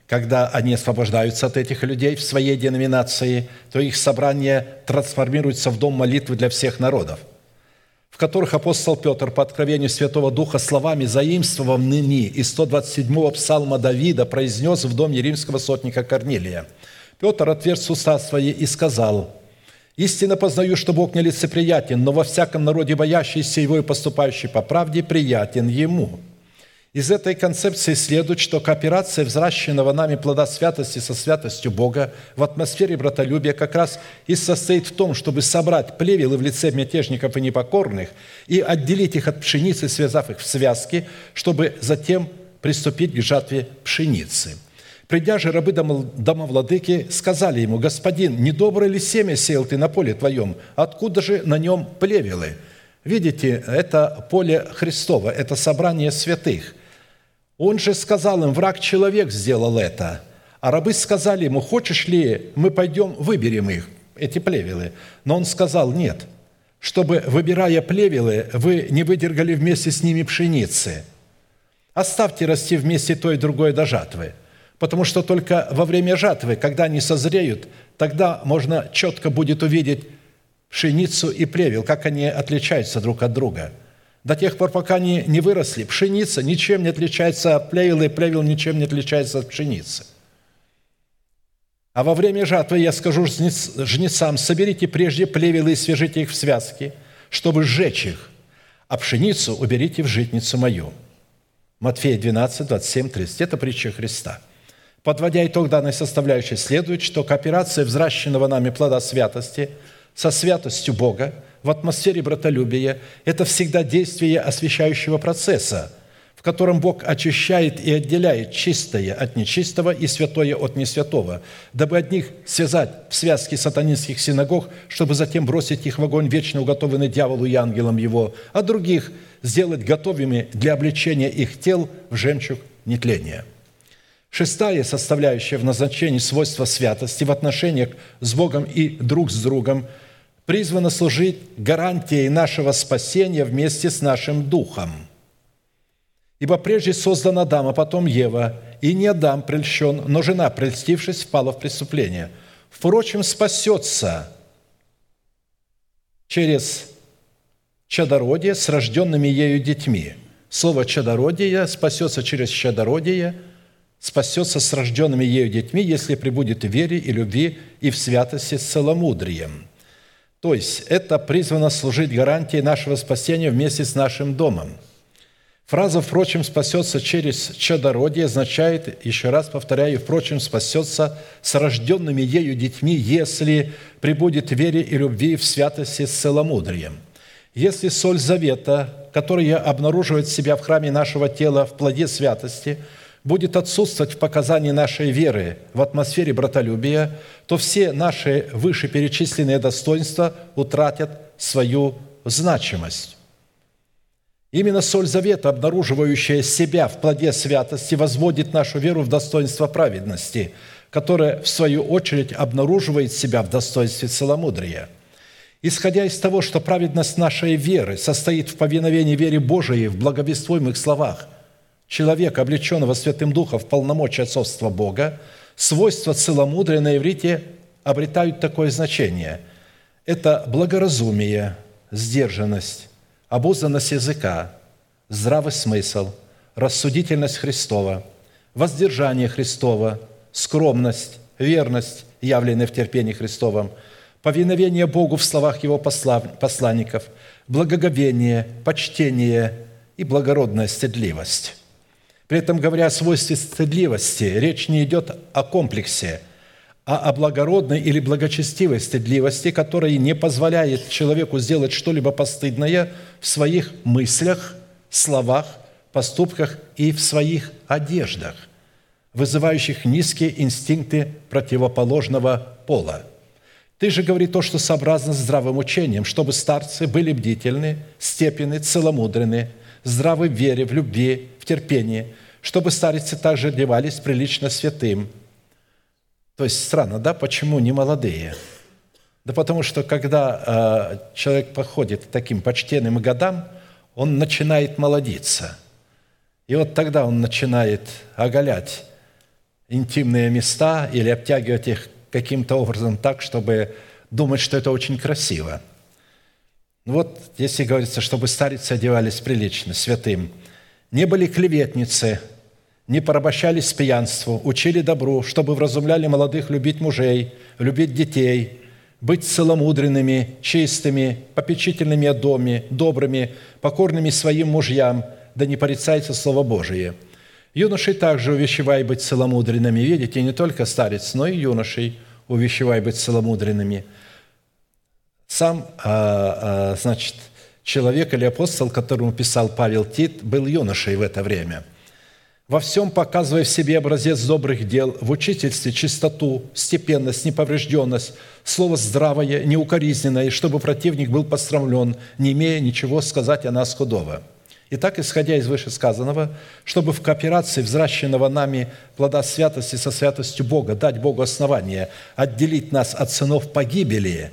B: когда они освобождаются от этих людей в своей деноминации, то их собрание трансформируется в дом молитвы для всех народов, в которых апостол Петр по откровению Святого Духа словами, заимствованными из 127-го псалма Давида, произнес в доме римского сотника Корнилия. Петр отверз уста свои и сказал, «Истинно познаю, что Бог нелицеприятен, но во всяком народе боящийся Его и поступающий по правде приятен Ему». Из этой концепции следует, что кооперация взращенного нами плода святости со святостью Бога в атмосфере братолюбия как раз и состоит в том, чтобы собрать плевелы в лице мятежников и непокорных и отделить их от пшеницы, связав их в связки, чтобы затем приступить к жатве пшеницы. Придя же рабы домовладыки, сказали ему, «Господин, недоброе ли семя сеял ты на поле твоем? Откуда же на нем плевелы?» Видите, это поле Христово, это собрание святых – он же сказал им, враг человек сделал это. А рабы сказали ему, хочешь ли, мы пойдем, выберем их, эти плевелы. Но он сказал, нет, чтобы, выбирая плевелы, вы не выдергали вместе с ними пшеницы. Оставьте расти вместе то и другое до жатвы. Потому что только во время жатвы, когда они созреют, тогда можно четко будет увидеть пшеницу и плевел, как они отличаются друг от друга – до тех пор, пока они не выросли. Пшеница ничем не отличается от плевела, и плевел ничем не отличается от пшеницы. А во время жатвы я скажу жнецам, соберите прежде плевелы и свяжите их в связки, чтобы сжечь их, а пшеницу уберите в житницу мою». Матфея 12, 27, 30. Это притча Христа. Подводя итог данной составляющей, следует, что кооперация взращенного нами плода святости со святостью Бога – в атмосфере братолюбия – это всегда действие освящающего процесса, в котором Бог очищает и отделяет чистое от нечистого и святое от несвятого, дабы одних связать в связке сатанинских синагог, чтобы затем бросить их в огонь, вечно уготованный дьяволу и ангелам его, а других сделать готовыми для обличения их тел в жемчуг нетления – Шестая составляющая в назначении свойства святости в отношениях с Богом и друг с другом призвано служить гарантией нашего спасения вместе с нашим духом. Ибо прежде создан Адам, а потом Ева, и не Адам прельщен, но жена, прельстившись, впала в преступление. Впрочем, спасется через чадородие с рожденными ею детьми. Слово «чадородие» спасется через чадородие, спасется с рожденными ею детьми, если прибудет в вере и любви и в святости с целомудрием. То есть это призвано служить гарантией нашего спасения вместе с нашим домом. Фраза «впрочем, спасется через чадородие» означает, еще раз повторяю, «впрочем, спасется с рожденными ею детьми, если прибудет вере и любви в святости с целомудрием». Если соль завета, которая обнаруживает себя в храме нашего тела в плоде святости, будет отсутствовать в показании нашей веры в атмосфере братолюбия, то все наши вышеперечисленные достоинства утратят свою значимость. Именно соль завета, обнаруживающая себя в плоде святости, возводит нашу веру в достоинство праведности, которая, в свою очередь, обнаруживает себя в достоинстве целомудрия – исходя из того, что праведность нашей веры состоит в повиновении вере Божией в благовествуемых словах человека, облеченного Святым Духом в полномочия отцовства Бога, свойства целомудрия на иврите обретают такое значение. Это благоразумие, сдержанность, обузданность языка, здравый смысл, рассудительность Христова, воздержание Христова, скромность, верность, явленная в терпении Христовом – повиновение Богу в словах Его посланников, благоговение, почтение и благородная стыдливость. При этом, говоря о свойстве стыдливости, речь не идет о комплексе, а о благородной или благочестивой стыдливости, которая не позволяет человеку сделать что-либо постыдное в своих мыслях, словах, поступках и в своих одеждах, вызывающих низкие инстинкты противоположного пола – ты же говори то, что сообразно с здравым учением, чтобы старцы были бдительны, степены, целомудренны, здравы в вере, в любви, в терпении, чтобы старицы также одевались прилично святым. То есть странно, да, почему не молодые? Да потому что когда э, человек походит таким почтенным годам, он начинает молодиться. И вот тогда он начинает оголять интимные места или обтягивать их каким-то образом так, чтобы думать, что это очень красиво. Вот если говорится, чтобы старицы одевались прилично, святым, не были клеветницы, не порабощались пьянству, учили добру, чтобы вразумляли молодых любить мужей, любить детей, быть целомудренными, чистыми, попечительными о доме, добрыми, покорными своим мужьям, да не порицается Слово Божие – Юношей также увещевай быть целомудренными. Видите, не только старец, но и юношей увещевай быть целомудренными. Сам, а, а, значит, человек или апостол, которому писал Павел Тит, был юношей в это время. Во всем показывая в себе образец добрых дел, в учительстве чистоту, степенность, неповрежденность, слово здравое, неукоризненное, чтобы противник был пострамлен, не имея ничего сказать о нас худого – Итак, исходя из вышесказанного, чтобы в кооперации взращенного нами плода святости со святостью Бога дать Богу основание, отделить нас от сынов погибели,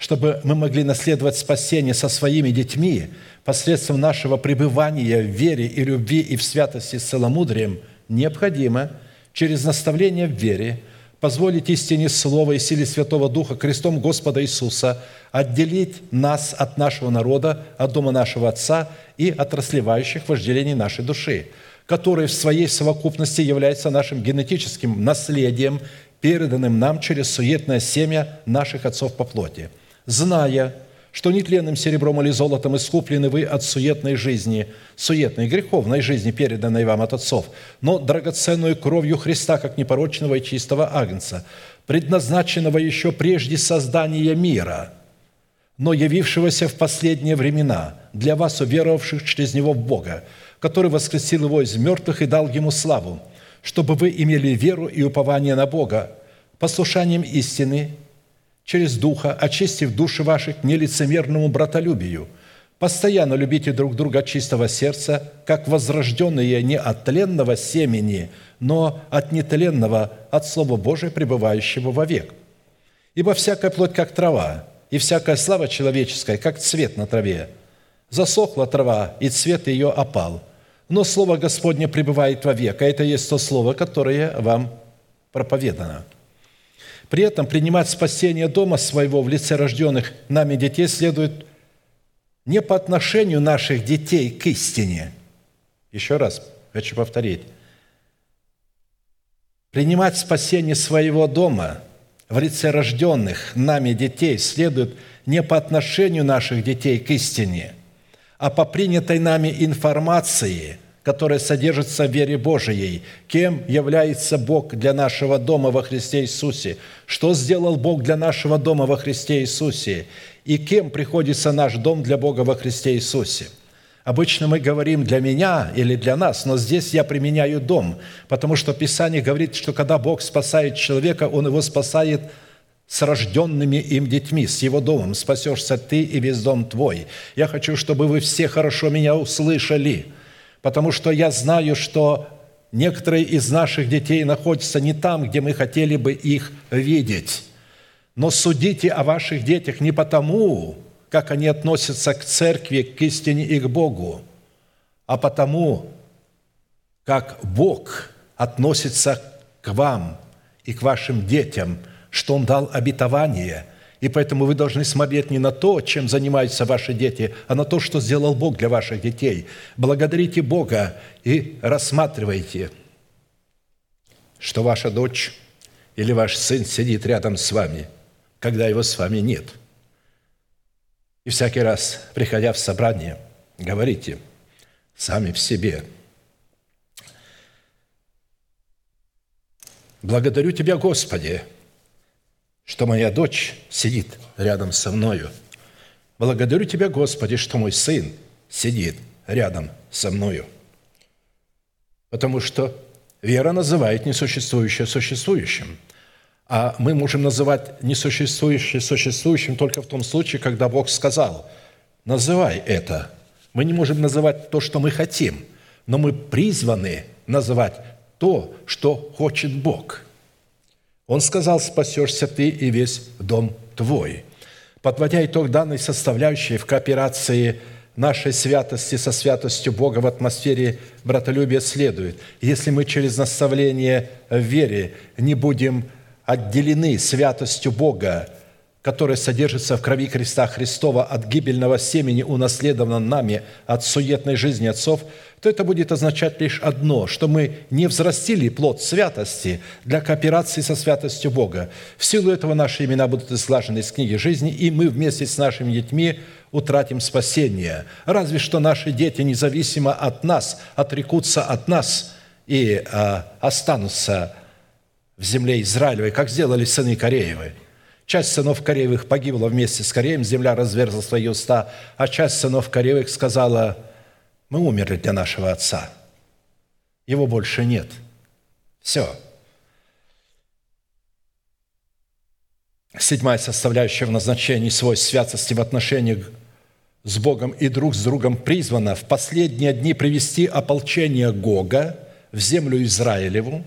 B: чтобы мы могли наследовать спасение со своими детьми посредством нашего пребывания в вере и любви и в святости с целомудрием, необходимо через наставление в вере – позволить истине Слова и силе Святого Духа крестом Господа Иисуса отделить нас от нашего народа, от дома нашего Отца и от расливающих вожделений нашей души, которые в своей совокупности являются нашим генетическим наследием, переданным нам через суетное семя наших отцов по плоти, зная, что нетленным серебром или золотом искуплены вы от суетной жизни, суетной, греховной жизни, переданной вам от отцов, но драгоценную кровью Христа, как непорочного и чистого агнца, предназначенного еще прежде создания мира, но явившегося в последние времена для вас, уверовавших через Него в Бога, который воскресил Его из мертвых и дал Ему славу, чтобы вы имели веру и упование на Бога, послушанием истины – через Духа, очистив души ваши к нелицемерному братолюбию. Постоянно любите друг друга чистого сердца, как возрожденные не от тленного семени, но от нетленного, от Слова Божия, пребывающего вовек. Ибо всякая плоть, как трава, и всякая слава человеческая, как цвет на траве. Засохла трава, и цвет ее опал. но Слово Господне пребывает вовек, а это есть то Слово, которое вам проповедано. При этом принимать спасение дома своего в лице рожденных нами детей следует не по отношению наших детей к истине. Еще раз хочу повторить. Принимать спасение своего дома в лице рожденных нами детей следует не по отношению наших детей к истине, а по принятой нами информации – которая содержится в вере Божией. Кем является Бог для нашего дома во Христе Иисусе? Что сделал Бог для нашего дома во Христе Иисусе? И кем приходится наш дом для Бога во Христе Иисусе? Обычно мы говорим «для меня» или «для нас», но здесь я применяю «дом», потому что Писание говорит, что когда Бог спасает человека, Он его спасает с рожденными им детьми, с его домом. Спасешься ты и весь дом твой. Я хочу, чтобы вы все хорошо меня услышали – потому что я знаю, что некоторые из наших детей находятся не там, где мы хотели бы их видеть. Но судите о ваших детях не потому, как они относятся к церкви, к истине и к Богу, а потому, как Бог относится к вам и к вашим детям, что Он дал обетование – и поэтому вы должны смотреть не на то, чем занимаются ваши дети, а на то, что сделал Бог для ваших детей. Благодарите Бога и рассматривайте, что ваша дочь или ваш сын сидит рядом с вами, когда его с вами нет. И всякий раз, приходя в собрание, говорите сами в себе – Благодарю Тебя, Господи, что моя дочь сидит рядом со мною. Благодарю Тебя, Господи, что мой сын сидит рядом со мною. Потому что вера называет несуществующее существующим. А мы можем называть несуществующее существующим только в том случае, когда Бог сказал, называй это. Мы не можем называть то, что мы хотим, но мы призваны называть то, что хочет Бог – он сказал, спасешься ты и весь дом твой. Подводя итог данной составляющей в кооперации нашей святости со святостью Бога в атмосфере братолюбия следует. Если мы через наставление в вере не будем отделены святостью Бога которое содержится в крови креста Христова от гибельного семени, унаследовано нами от суетной жизни отцов, то это будет означать лишь одно, что мы не взрастили плод святости для кооперации со святостью Бога. В силу этого наши имена будут изглажены из книги жизни, и мы вместе с нашими детьми утратим спасение. Разве что наши дети, независимо от нас, отрекутся от нас и э, останутся в земле Израилевой, как сделали сыны Кореевы – Часть сынов Кореевых погибла вместе с Кореем, земля разверзла свои уста, а часть сынов Кореевых сказала, мы умерли для нашего отца. Его больше нет. Все. Седьмая составляющая в назначении свойств святости в отношениях с Богом и друг с другом призвана в последние дни привести ополчение Гога в землю Израилеву,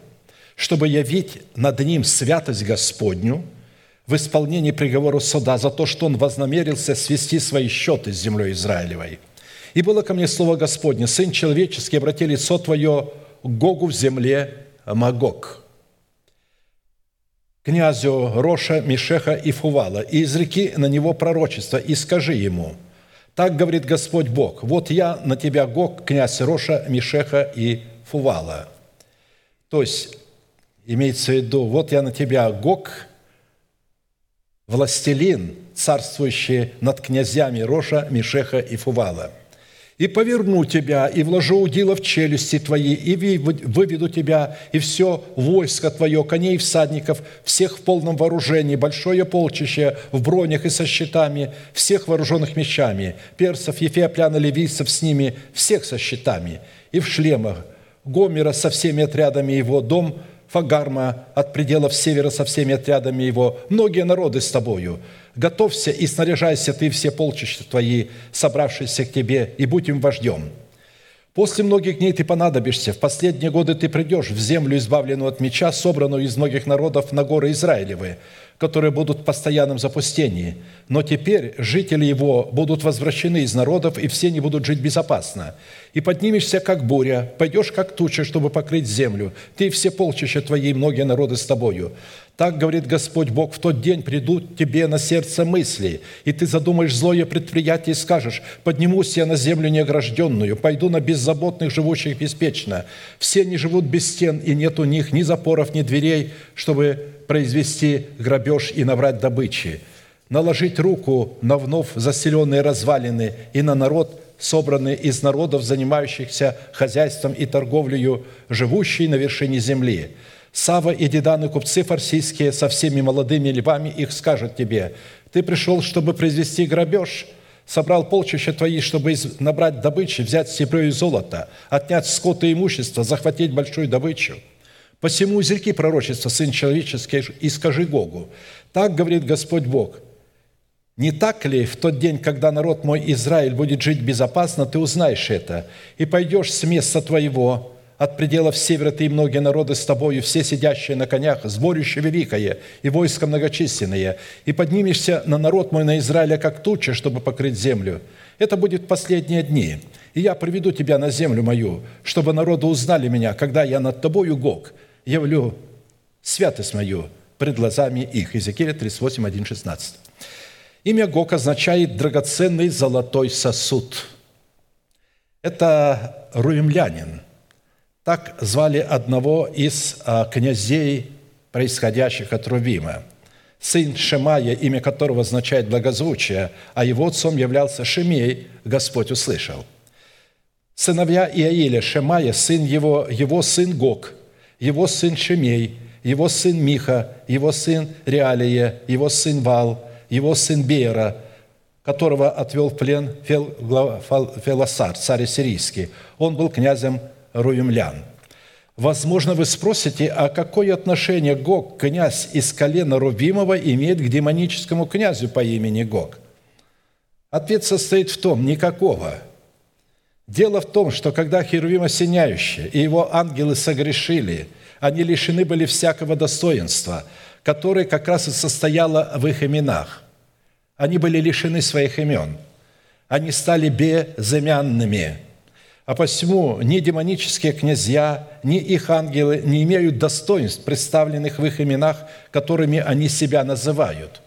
B: чтобы явить над ним святость Господню – в исполнении приговора суда за то, что он вознамерился свести свои счеты с землей Израилевой. И было ко мне слово Господне, Сын человеческий, обрати лицо Твое Гогу в земле Магог, князю Роша, Мишеха и Фувала, и изреки на него пророчество, и скажи ему, так говорит Господь Бог, вот я на тебя, Гог, князь Роша, Мишеха и Фувала. То есть, имеется в виду, вот я на тебя, Гог, властелин, царствующий над князьями Роша, Мишеха и Фувала. «И поверну тебя, и вложу удила в челюсти твои, и выведу тебя, и все войско твое, коней и всадников, всех в полном вооружении, большое полчище в бронях и со щитами, всех вооруженных мечами, персов, ефеоплян и ливийцев с ними, всех со щитами, и в шлемах, Гомера со всеми отрядами его, дом – Фагарма от пределов севера со всеми отрядами его, многие народы с тобою. Готовься и снаряжайся ты все полчища твои, собравшиеся к тебе, и будь им вождем. После многих дней ты понадобишься, в последние годы ты придешь в землю, избавленную от меча, собранную из многих народов на горы Израилевы, которые будут в постоянном запустении. Но теперь жители его будут возвращены из народов, и все не будут жить безопасно. И поднимешься, как буря, пойдешь, как туча, чтобы покрыть землю. Ты и все полчища твои, и многие народы с тобою. Так говорит Господь Бог, в тот день придут тебе на сердце мысли, и ты задумаешь злое предприятие и скажешь, поднимусь я на землю неогражденную, пойду на беззаботных, живущих беспечно. Все не живут без стен, и нет у них ни запоров, ни дверей, чтобы произвести грабеж и набрать добычи. Наложить руку на вновь заселенные развалины и на народ, собранный из народов, занимающихся хозяйством и торговлею, живущий на вершине земли – Сава и Деданы, купцы фарсийские, со всеми молодыми львами их скажут тебе, ты пришел, чтобы произвести грабеж, собрал полчища твои, чтобы набрать добычи, взять серебро и золото, отнять скот и имущество, захватить большую добычу. Посему изреки пророчества, Сын Человеческий, и скажи Богу, так говорит Господь Бог, не так ли в тот день, когда народ мой Израиль будет жить безопасно, ты узнаешь это, и пойдешь с места твоего, от пределов севера ты и многие народы с тобою, все сидящие на конях, сборище великое и войско многочисленное, и поднимешься на народ мой, на Израиля, как туча, чтобы покрыть землю. Это будет последние дни. И я приведу тебя на землю мою, чтобы народы узнали меня, когда я над тобою, Гог, явлю святость мою пред глазами их». Иезекииля 38, 1, 16. Имя Гог означает «драгоценный золотой сосуд». Это руемлянин – так звали одного из а, князей, происходящих от Рувима. Сын Шемая, имя которого означает благозвучие, а его отцом являлся Шемей, Господь услышал. Сыновья Иаиля, Шемая, сын его, его сын Гог, его сын Шемей, его сын Миха, его сын Реалия, его сын Вал, его сын Беера, которого отвел в плен Фелосар, царь сирийский. Он был князем руемлян. Возможно, вы спросите, а какое отношение Гог, князь из колена Рувимова, имеет к демоническому князю по имени Гог? Ответ состоит в том – никакого. Дело в том, что когда Херувим осеняющий и его ангелы согрешили, они лишены были всякого достоинства, которое как раз и состояло в их именах. Они были лишены своих имен. Они стали безымянными – а посему ни демонические князья, ни их ангелы не имеют достоинств, представленных в их именах, которыми они себя называют.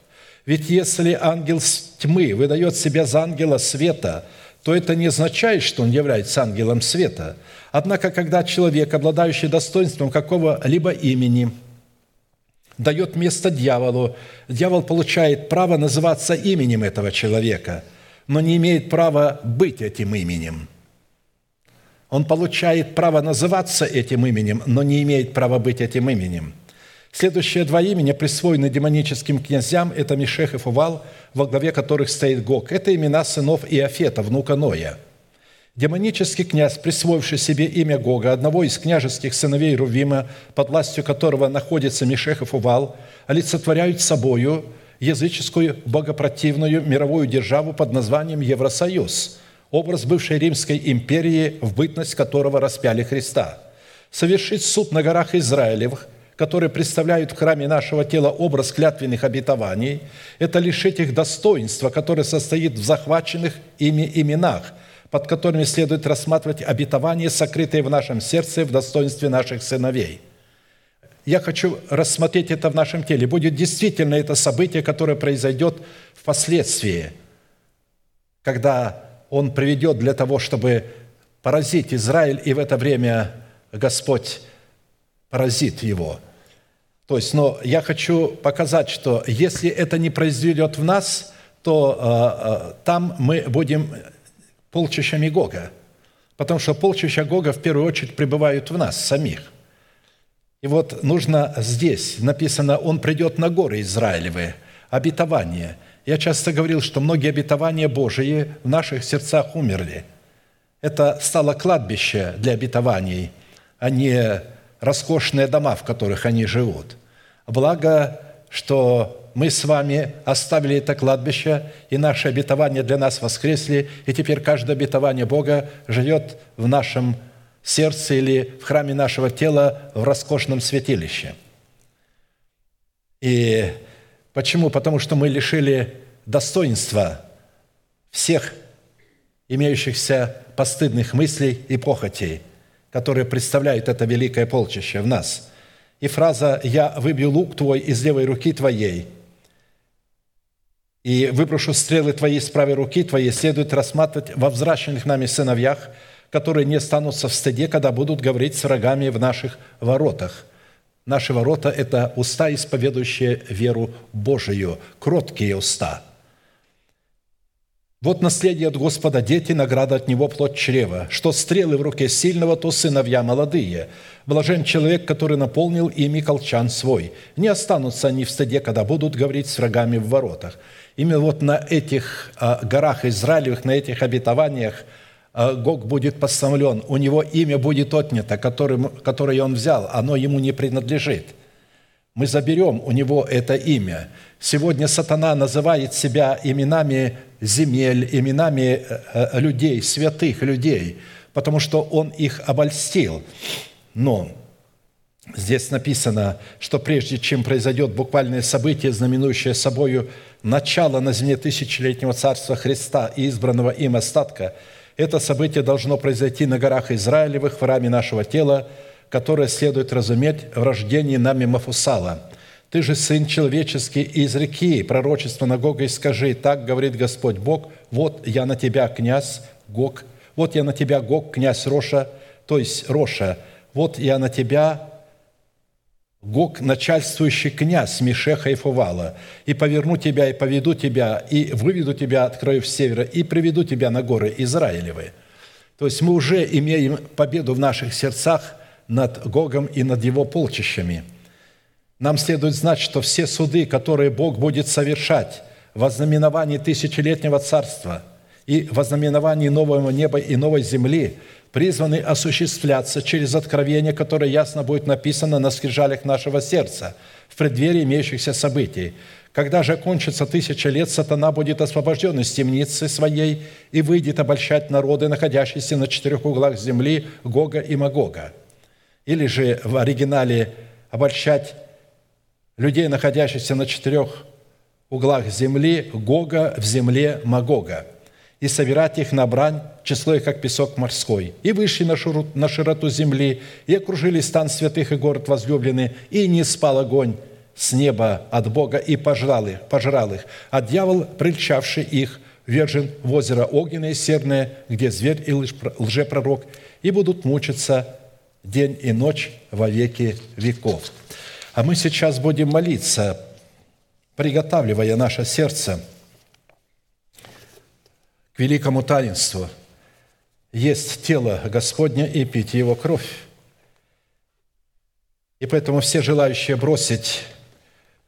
B: Ведь если ангел тьмы выдает себя за ангела света, то это не означает, что он является ангелом света. Однако, когда человек, обладающий достоинством какого-либо имени, дает место дьяволу, дьявол получает право называться именем этого человека, но не имеет права быть этим именем – он получает право называться этим именем, но не имеет права быть этим именем. Следующие два имени, присвоены демоническим князьям, это Мишех и Фувал, во главе которых стоит Гог. Это имена сынов Иофета, внука Ноя. Демонический князь, присвоивший себе имя Гога, одного из княжеских сыновей Рувима, под властью которого находится Мишех и Фувал, олицетворяют собою языческую богопротивную мировую державу под названием Евросоюз – образ бывшей Римской империи, в бытность которого распяли Христа. Совершить суд на горах Израилевых, которые представляют в храме нашего тела образ клятвенных обетований, это лишить их достоинства, которое состоит в захваченных ими именах, под которыми следует рассматривать обетования, сокрытые в нашем сердце в достоинстве наших сыновей. Я хочу рассмотреть это в нашем теле. Будет действительно это событие, которое произойдет впоследствии, когда он приведет для того, чтобы поразить Израиль, и в это время Господь поразит его. То есть, но я хочу показать, что если это не произойдет в нас, то э, э, там мы будем полчищами Гога, потому что полчища Гога в первую очередь пребывают в нас самих. И вот нужно здесь написано, он придет на горы Израилевы, обетование – я часто говорил, что многие обетования Божии в наших сердцах умерли. Это стало кладбище для обетований, а не роскошные дома, в которых они живут. Благо, что мы с вами оставили это кладбище, и наши обетования для нас воскресли, и теперь каждое обетование Бога живет в нашем сердце или в храме нашего тела в роскошном святилище. И Почему? Потому что мы лишили достоинства всех имеющихся постыдных мыслей и похотей, которые представляют это великое полчище в нас. И фраза «Я выбью лук твой из левой руки твоей», и выброшу стрелы твои с правой руки твоей, следует рассматривать во взращенных нами сыновьях, которые не останутся в стыде, когда будут говорить с врагами в наших воротах. Наши ворота – это уста, исповедующие веру Божию, кроткие уста – вот наследие от Господа, дети, награда от Него, плод чрева. Что стрелы в руке сильного, то сыновья молодые. Блажен человек, который наполнил ими колчан свой. Не останутся они в стыде, когда будут говорить с врагами в воротах. Именно вот на этих а, горах Израилевых, на этих обетованиях Гог будет поставлен. У него имя будет отнято, которым, которое он взял. Оно ему не принадлежит. Мы заберем у него это имя. Сегодня сатана называет себя именами земель, именами э, э, людей, святых людей, потому что он их обольстил. Но здесь написано, что прежде чем произойдет буквальное событие, знаменующее собою начало на земле тысячелетнего Царства Христа и избранного им остатка, это событие должно произойти на горах Израилевых в храме нашего тела, которое следует разуметь в рождении нами Мафусала – ты же сын человеческий, изреки пророчество на Гога и скажи, так говорит Господь Бог, вот я на тебя, князь Гог, вот я на тебя, Гог, князь Роша, то есть Роша, вот я на тебя, Гог, начальствующий князь Мишеха и Фувала, и поверну тебя, и поведу тебя, и выведу тебя от краев севера, и приведу тебя на горы Израилевы». То есть мы уже имеем победу в наших сердцах над Гогом и над его полчищами – нам следует знать, что все суды, которые Бог будет совершать в знаменовании тысячелетнего царства и в знаменовании нового неба и новой земли, призваны осуществляться через откровение, которое ясно будет написано на скрижалях нашего сердца в преддверии имеющихся событий. Когда же кончится тысяча лет, сатана будет освобожден из темницы своей и выйдет обольщать народы, находящиеся на четырех углах земли, Гога и Магога. Или же в оригинале обольщать людей, находящихся на четырех углах земли, Гога в земле Магога, и собирать их на брань, число их, как песок морской. И вышли на, широту, на широту земли, и окружили стан святых и город возлюбленный, и не спал огонь с неба от Бога, и пожрал их, пожрал их. А дьявол, прельчавший их, вержен в озеро огненное и серное, где зверь и лжепророк, и будут мучиться день и ночь во веки веков». А мы сейчас будем молиться, приготавливая наше сердце к великому таинству. Есть тело Господне и пить Его кровь. И поэтому все желающие бросить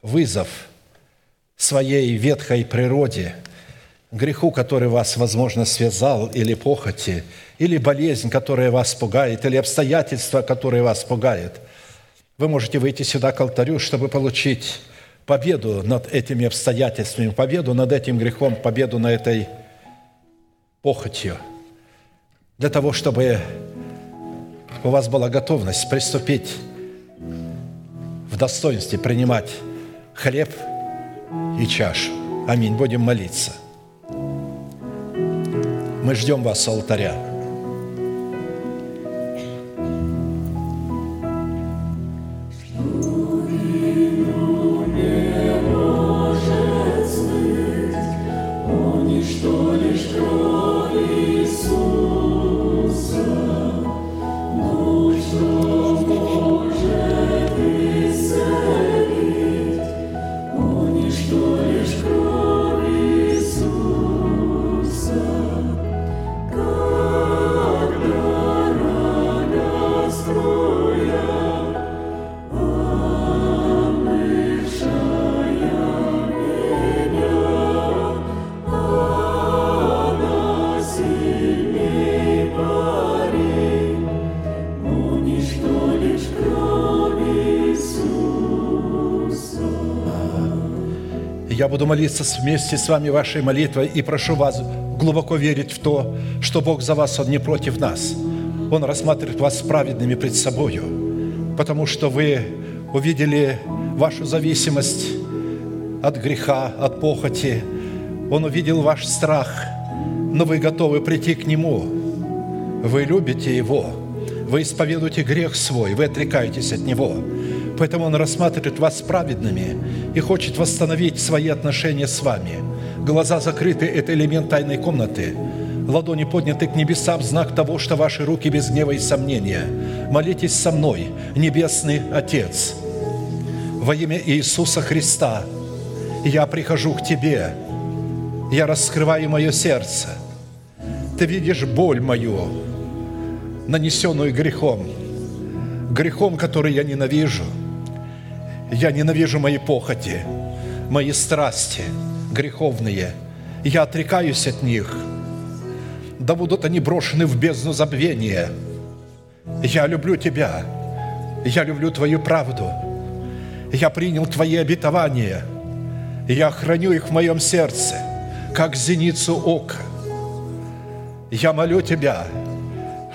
B: вызов своей ветхой природе, греху, который вас, возможно, связал, или похоти, или болезнь, которая вас пугает, или обстоятельства, которые вас пугают – вы можете выйти сюда к алтарю, чтобы получить победу над этими обстоятельствами, победу над этим грехом, победу над этой похотью, для того, чтобы у вас была готовность приступить в достоинстве принимать хлеб и чашу. Аминь. Будем молиться. Мы ждем вас с алтаря. Буду молиться вместе с вами вашей молитвой и прошу вас глубоко верить в то, что Бог за вас, Он не против нас. Он рассматривает вас праведными пред собою, потому что вы увидели вашу зависимость от греха, от похоти. Он увидел ваш страх, но вы готовы прийти к Нему. Вы любите Его, вы исповедуете грех свой, вы отрекаетесь от Него. Поэтому Он рассматривает вас праведными и хочет восстановить свои отношения с вами. Глаза закрыты – это элемент тайной комнаты – ладони подняты к небесам знак того, что ваши руки без гнева и сомнения. Молитесь со мной, Небесный Отец, во имя Иисуса Христа. Я прихожу к Тебе, я раскрываю мое сердце. Ты видишь боль мою, нанесенную грехом, грехом, который я ненавижу. Я ненавижу мои похоти, мои страсти греховные. Я отрекаюсь от них – да будут они брошены в бездну забвения. Я люблю Тебя, я люблю Твою правду, я принял Твои обетования, я храню их в моем сердце, как зеницу ока. Я молю Тебя,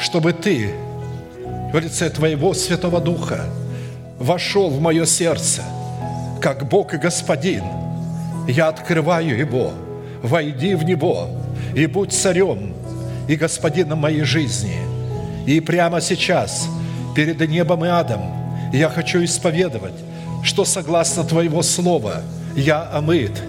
B: чтобы Ты в лице Твоего Святого Духа вошел в мое сердце, как Бог и Господин. Я открываю его, войди в него и будь царем и Господином моей жизни. И прямо сейчас, перед небом и адом, я хочу исповедовать, что согласно Твоего Слова я омыт,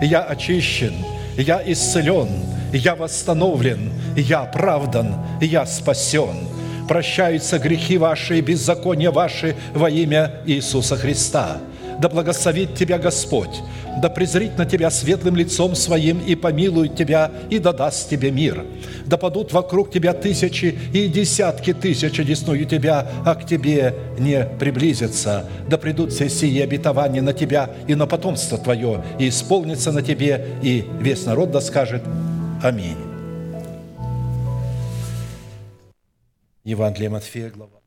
B: я очищен, я исцелен, я восстановлен, я оправдан, я спасен. Прощаются грехи ваши и беззакония ваши во имя Иисуса Христа. Да благословит тебя Господь, да презрит на тебя светлым лицом своим и помилует тебя, и да даст тебе мир. Да падут вокруг тебя тысячи и десятки тысяч одесную тебя, а к тебе не приблизятся. Да придут все сие обетования на тебя и на потомство твое, и исполнится на тебе, и весь народ да скажет Аминь. Евангелие Матфея, глава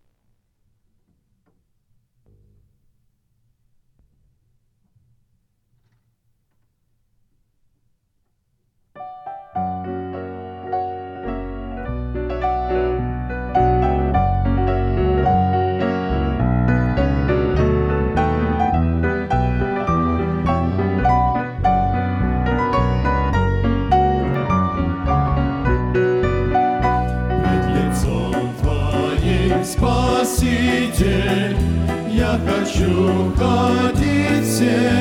C: хочу ходить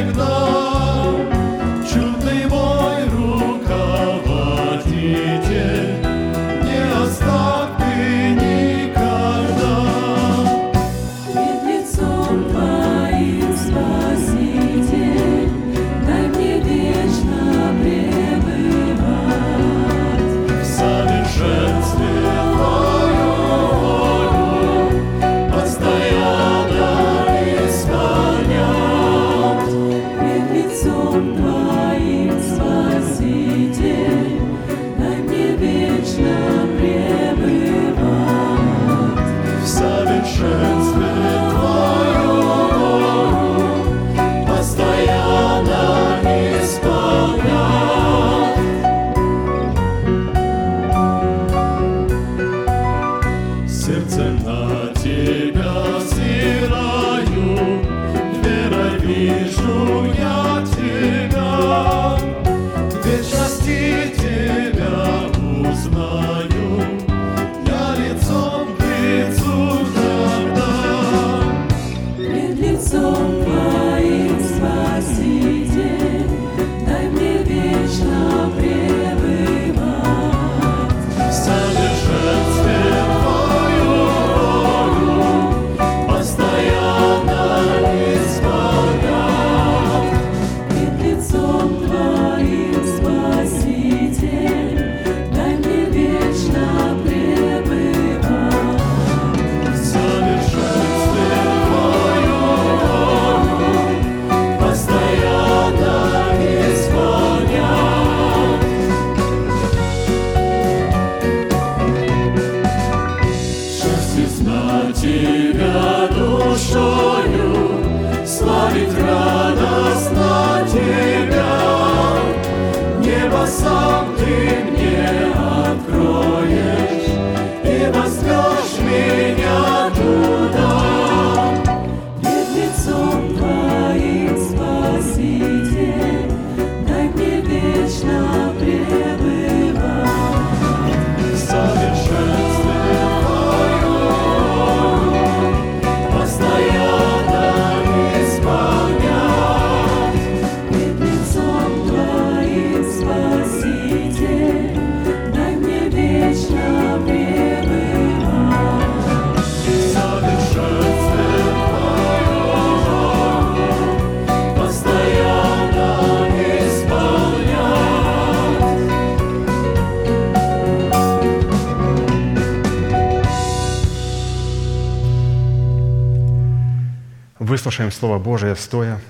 A: Выслушаем Слово Божие стоя.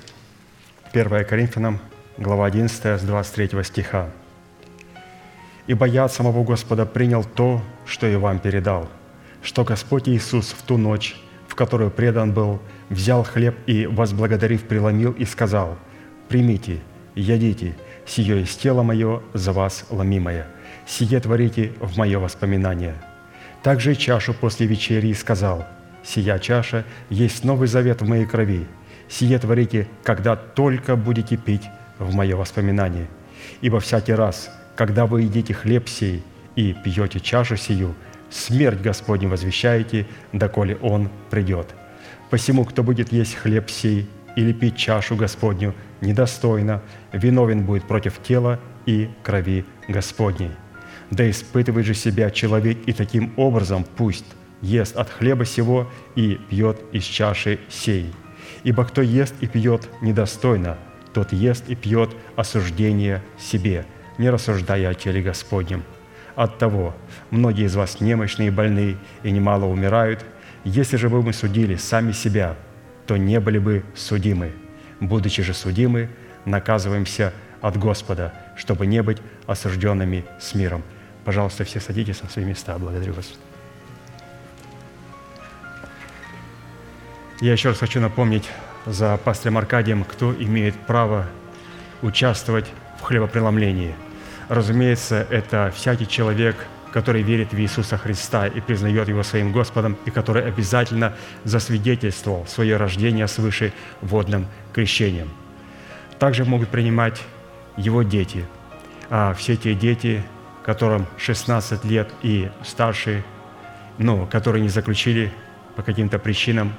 A: 1 Коринфянам, глава 11, с 23 стиха. «Ибо я от самого Господа принял то, что и вам передал, что Господь Иисус в ту ночь, в которую предан был, взял хлеб и, возблагодарив, преломил и сказал, «Примите, ядите, сие есть тело мое за вас ломимое, сие творите в мое воспоминание». Также и чашу после вечери сказал, «Сия чаша есть новый завет в моей крови, сие творите, когда только будете пить в мое воспоминание. Ибо всякий раз, когда вы едите хлеб сей и пьете чашу сию, смерть Господню возвещаете, доколе Он придет. Посему, кто будет есть хлеб сей или пить чашу Господню недостойно, виновен будет против тела и крови Господней. Да испытывает же себя человек и таким образом пусть ест от хлеба сего и пьет из чаши сей. Ибо кто ест и пьет недостойно, тот ест и пьет осуждение себе, не рассуждая о теле Господнем. Оттого многие из вас немощные и больны, и немало умирают. Если же бы мы судили сами себя, то не были бы судимы. Будучи же судимы, наказываемся от Господа, чтобы не быть осужденными с миром. Пожалуйста, все садитесь на свои места. Благодарю вас. Я еще раз хочу напомнить за пастырем Аркадием, кто имеет право участвовать в хлебопреломлении. Разумеется, это всякий человек, который верит в Иисуса Христа и признает Его своим Господом, и который обязательно засвидетельствовал свое рождение свыше водным крещением. Также могут принимать его дети, а все те дети, которым 16 лет и старше, но которые не заключили по каким-то причинам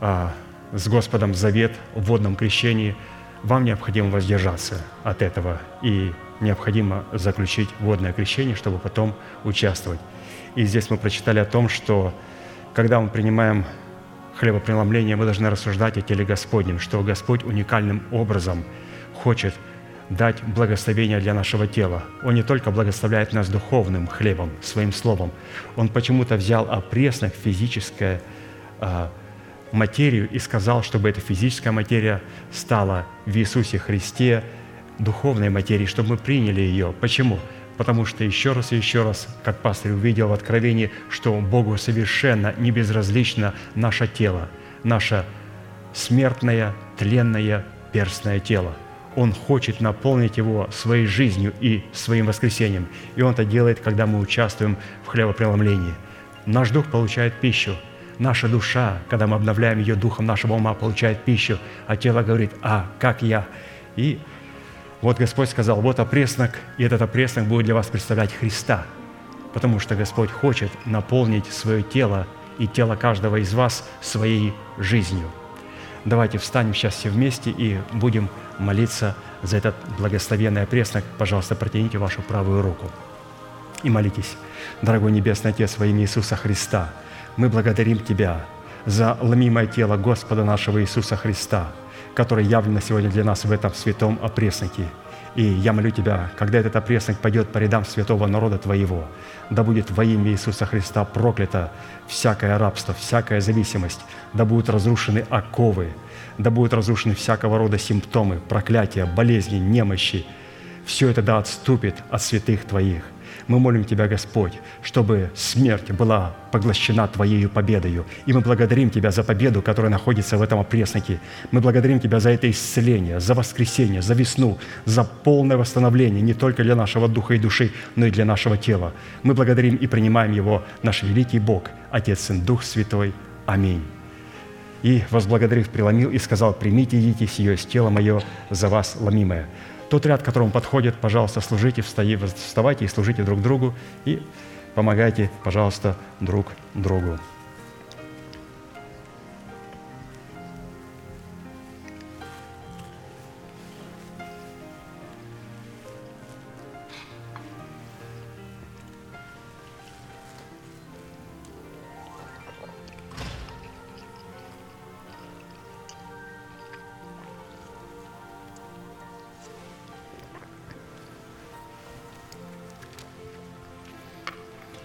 A: с Господом завет в водном крещении, вам необходимо воздержаться от этого и необходимо заключить водное крещение, чтобы потом участвовать. И здесь мы прочитали о том, что когда мы принимаем хлебопреломление, мы должны рассуждать о теле Господнем, что Господь уникальным образом хочет дать благословение для нашего тела. Он не только благословляет нас духовным хлебом, своим словом, Он почему-то взял опреснок, физическое а, материю и сказал, чтобы эта физическая материя стала в Иисусе Христе духовной материей, чтобы мы приняли ее. Почему? Потому что еще раз и еще раз, как пастор увидел в Откровении, что Богу совершенно не безразлично наше тело, наше смертное, тленное, перстное тело. Он хочет наполнить его своей жизнью и своим воскресением. И Он это делает, когда мы участвуем в хлебопреломлении. Наш дух получает пищу – наша душа, когда мы обновляем ее духом нашего ума, получает пищу, а тело говорит, а, как я? И вот Господь сказал, вот опреснок, и этот опреснок будет для вас представлять Христа, потому что Господь хочет наполнить свое тело и тело каждого из вас своей жизнью. Давайте встанем сейчас все вместе и будем молиться за этот благословенный опреснок. Пожалуйста, протяните вашу правую руку и молитесь. Дорогой Небесный Отец, во имя Иисуса Христа – мы благодарим Тебя за ломимое тело Господа нашего Иисуса Христа, которое явлено сегодня для нас в этом святом опресноке. И я молю Тебя, когда этот опреснок пойдет по рядам святого народа Твоего, да будет во имя Иисуса Христа проклято всякое рабство, всякая зависимость, да будут разрушены оковы, да будут разрушены всякого рода симптомы, проклятия, болезни, немощи. Все это да отступит от святых Твоих – мы молим Тебя, Господь, чтобы смерть была поглощена Твоей победою. И мы благодарим Тебя за победу, которая находится в этом опресноке. Мы благодарим Тебя за это исцеление, за воскресение, за весну, за полное восстановление не только для нашего духа и души, но и для нашего тела. Мы благодарим и принимаем Его, наш великий Бог, Отец, Сын, Дух Святой. Аминь. И, возблагодарив, преломил и сказал, «Примите, идите, сие тело мое за вас ломимое». Тот ряд, к которому подходит, пожалуйста, служите, вставайте и служите друг другу, и помогайте, пожалуйста, друг другу.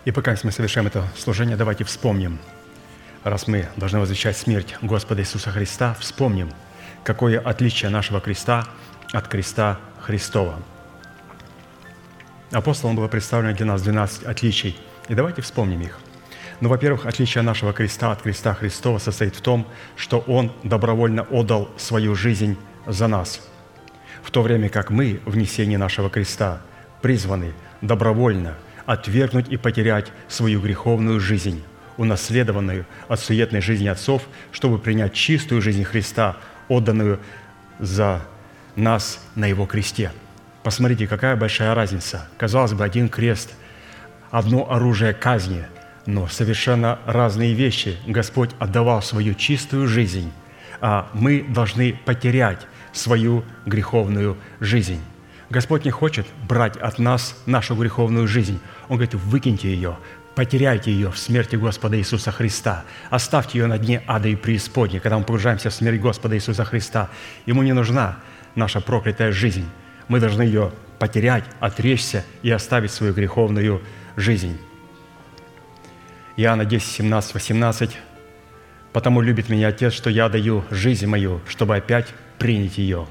A: И пока мы совершаем это служение, давайте вспомним раз мы должны возвещать смерть Господа Иисуса Христа, вспомним, какое отличие нашего креста от креста Христова. Апостолам было представлено для нас 12 отличий, и давайте вспомним их. Ну, во-первых, отличие нашего креста от креста Христова состоит в том, что Он добровольно отдал свою жизнь за нас, в то время как мы в несении нашего креста призваны добровольно отвергнуть и потерять свою греховную жизнь, унаследованную от суетной жизни отцов, чтобы принять чистую жизнь Христа, отданную за нас на Его кресте. Посмотрите, какая большая разница. Казалось бы, один крест, одно оружие казни, но совершенно разные вещи. Господь отдавал свою чистую жизнь, а мы должны потерять свою греховную жизнь. Господь не хочет брать от нас нашу греховную жизнь. Он говорит, выкиньте ее, потеряйте ее в смерти Господа Иисуса Христа. Оставьте ее на дне ада и преисподней, когда мы погружаемся в смерть Господа Иисуса Христа. Ему не нужна наша проклятая жизнь. Мы должны ее потерять, отречься и оставить свою греховную жизнь. Иоанна 10, 17, 18. «Потому любит меня Отец, что я даю жизнь мою, чтобы опять принять ее».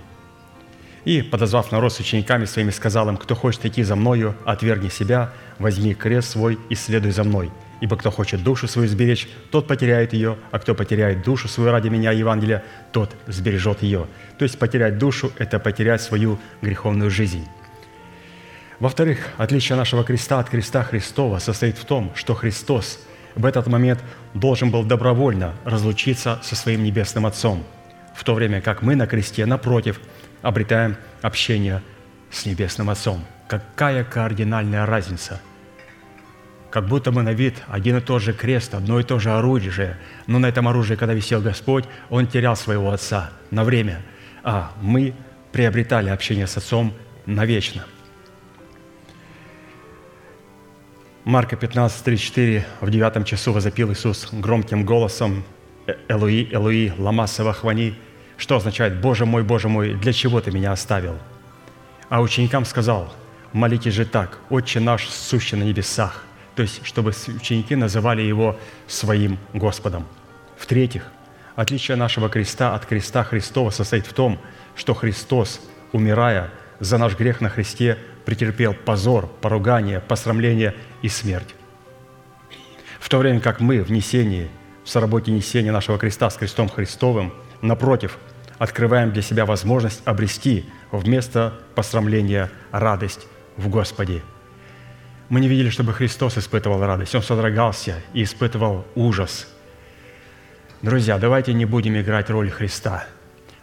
A: И, подозвав народ с учениками своими, сказал им, «Кто хочет идти за Мною, отвергни себя, возьми крест свой и следуй за Мной. Ибо кто хочет душу свою сберечь, тот потеряет ее, а кто потеряет душу свою ради Меня, Евангелия, тот сбережет ее». То есть потерять душу – это потерять свою греховную жизнь. Во-вторых, отличие нашего креста от креста Христова состоит в том, что Христос в этот момент должен был добровольно разлучиться со своим Небесным Отцом, в то время как мы на кресте, напротив, обретаем общение с Небесным Отцом. Какая кардинальная разница! Как будто бы на вид один и тот же крест, одно и то же оружие, но на этом оружии, когда висел Господь, Он терял своего Отца на время, а мы приобретали общение с Отцом навечно. Марка 15, 34, в девятом часу возопил Иисус громким голосом «Э, «Элуи, Элуи, лама савахвани», что означает «Боже мой, Боже мой, для чего Ты меня оставил?» А ученикам сказал «Молитесь же так, Отче наш, сущий на небесах», то есть, чтобы ученики называли Его своим Господом. В-третьих, отличие нашего креста от креста Христова состоит в том, что Христос, умирая за наш грех на Христе, претерпел позор, поругание, посрамление и смерть. В то время как мы в несении, в соработе несения нашего креста с крестом Христовым, напротив, открываем для себя возможность обрести вместо посрамления радость в Господе. Мы не видели, чтобы Христос испытывал радость. Он содрогался и испытывал ужас. Друзья, давайте не будем играть роль Христа.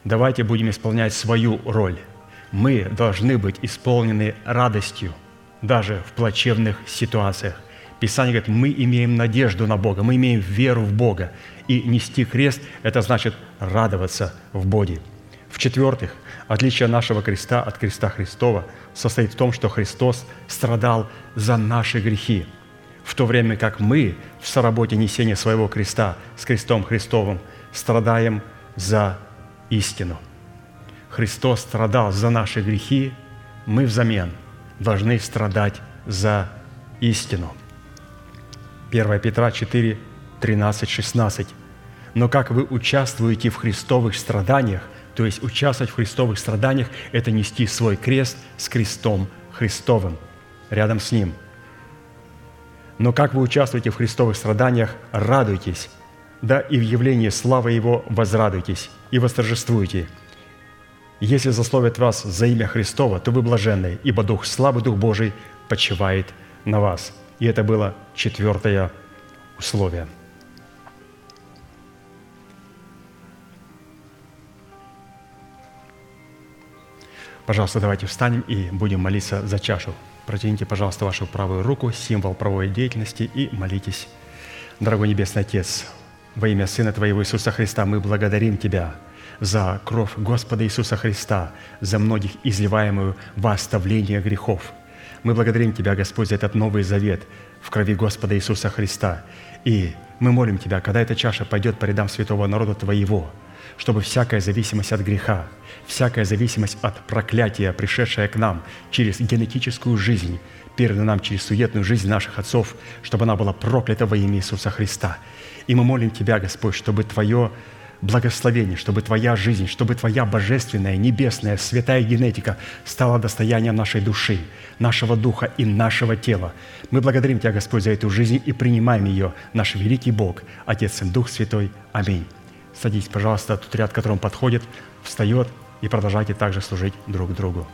A: Давайте будем исполнять свою роль – мы должны быть исполнены радостью даже в плачевных ситуациях. Писание говорит, мы имеем надежду на Бога, мы имеем веру в Бога. И нести крест – это значит радоваться в Боге. В-четвертых, отличие нашего креста от креста Христова состоит в том, что Христос страдал за наши грехи, в то время как мы в соработе несения своего креста с крестом Христовым страдаем за истину – Христос страдал за наши грехи, мы взамен должны страдать за истину. 1 Петра 4, 13, 16. «Но как вы участвуете в христовых страданиях, то есть участвовать в христовых страданиях – это нести свой крест с крестом Христовым, рядом с Ним. Но как вы участвуете в христовых страданиях, радуйтесь, да и в явлении славы Его возрадуйтесь и восторжествуйте – если засловят вас за имя Христова, то вы блаженны, ибо Дух славы, Дух Божий почивает на вас». И это было четвертое условие. Пожалуйста, давайте встанем и будем молиться за чашу. Протяните, пожалуйста, вашу правую руку, символ правовой деятельности, и молитесь. Дорогой Небесный Отец, во имя Сына Твоего Иисуса Христа мы благодарим Тебя – за кровь Господа Иисуса Христа, за многих изливаемую во оставление грехов. Мы благодарим Тебя, Господь, за этот новый завет в крови Господа Иисуса Христа. И мы молим Тебя, когда эта чаша пойдет по рядам святого народа Твоего, чтобы всякая зависимость от греха, всякая зависимость от проклятия, пришедшая к нам через генетическую жизнь, передана нам через суетную жизнь наших отцов, чтобы она была проклята во имя Иисуса Христа – И мы молим Тебя, Господь, чтобы Твое благословение, чтобы Твоя жизнь, чтобы Твоя божественная, небесная, святая генетика стала достоянием нашей души, нашего духа и нашего тела. Мы благодарим Тебя, Господь, за эту жизнь и принимаем ее, наш великий Бог, Отец и Дух Святой. Аминь. Садитесь, пожалуйста, тот ряд, к которому подходит, встает и продолжайте также служить друг другу.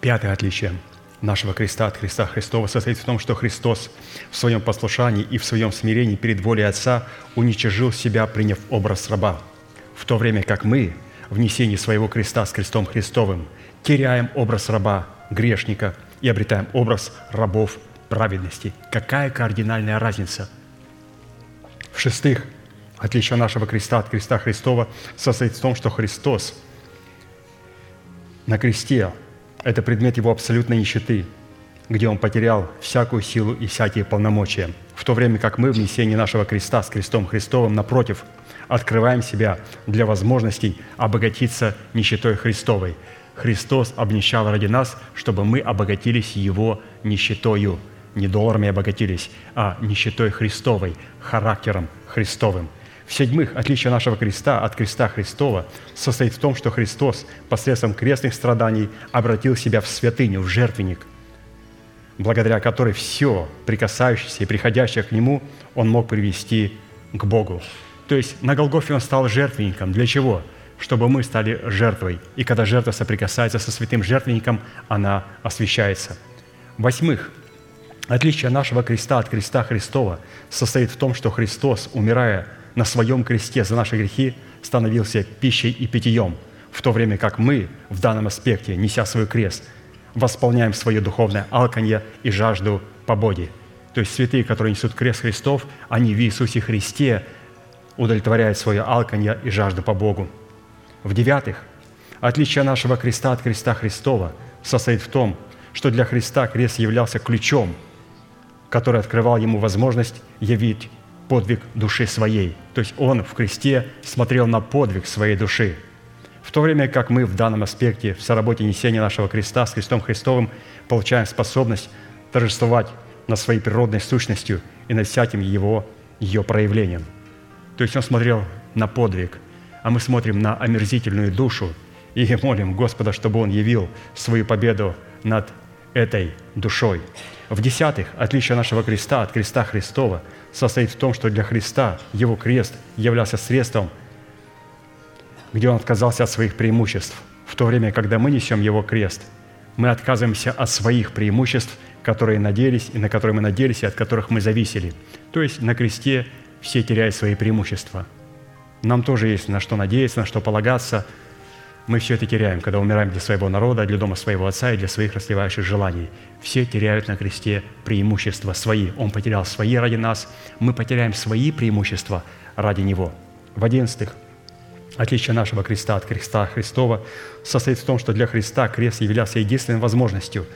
A: Пятое отличие нашего креста от креста Христова состоит в том, что Христос в своем послушании и в своем смирении перед волей Отца уничижил себя, приняв образ раба, в то время как мы в несении своего креста с крестом Христовым теряем образ раба, грешника и обретаем образ рабов праведности. Какая кардинальная разница? В-шестых, отличие нашего креста от креста Христова состоит в том, что Христос на кресте это предмет его абсолютной нищеты, где он потерял всякую силу и всякие полномочия, в то время как мы в несении нашего креста с крестом Христовым, напротив, открываем себя для возможностей обогатиться нищетой Христовой. Христос обнищал ради нас, чтобы мы обогатились Его нищетою. Не долларами обогатились, а нищетой Христовой, характером Христовым – в-седьмых, отличие нашего креста от креста Христова состоит в том, что Христос посредством крестных страданий обратил себя в святыню, в жертвенник, благодаря которой все прикасающееся и приходящее к Нему Он мог привести к Богу. То есть на Голгофе Он стал жертвенником. Для чего? Чтобы мы стали жертвой. И когда жертва соприкасается со святым жертвенником, она освящается. Восьмых, отличие нашего креста от креста Христова состоит в том, что Христос, умирая на своем кресте за наши грехи становился пищей и питьем, в то время как мы в данном аспекте, неся свой крест, восполняем свое духовное алканье и жажду по Боге. То есть святые, которые несут крест Христов, они в Иисусе Христе удовлетворяют свое алканье и жажду по Богу. В-девятых, отличие нашего креста от креста Христова состоит в том, что для Христа крест являлся ключом, который открывал ему возможность явить подвиг души своей. То есть он в кресте смотрел на подвиг своей души. В то время как мы в данном аспекте, в соработе несения нашего креста с крестом Христовым, получаем способность торжествовать над своей природной сущностью и над всяким его, ее проявлением. То есть он смотрел на подвиг, а мы смотрим на омерзительную душу и молим Господа, чтобы Он явил свою победу над этой душой. В-десятых, отличие нашего креста от креста Христова – состоит в том, что для Христа Его крест являлся средством, где Он отказался от своих преимуществ. В то время, когда мы несем Его крест, мы отказываемся от своих преимуществ, которые надеялись, и на которые мы надеялись, и от которых мы зависели. То есть на кресте все теряют свои преимущества. Нам тоже есть на что надеяться, на что полагаться – мы все это теряем, когда умираем для своего народа, для дома своего отца и для своих расливающих желаний. Все теряют на кресте преимущества свои. Он потерял свои ради нас, мы потеряем свои преимущества ради Него. В одиннадцатых, отличие нашего креста от креста Христова состоит в том, что для Христа крест являлся единственной возможностью,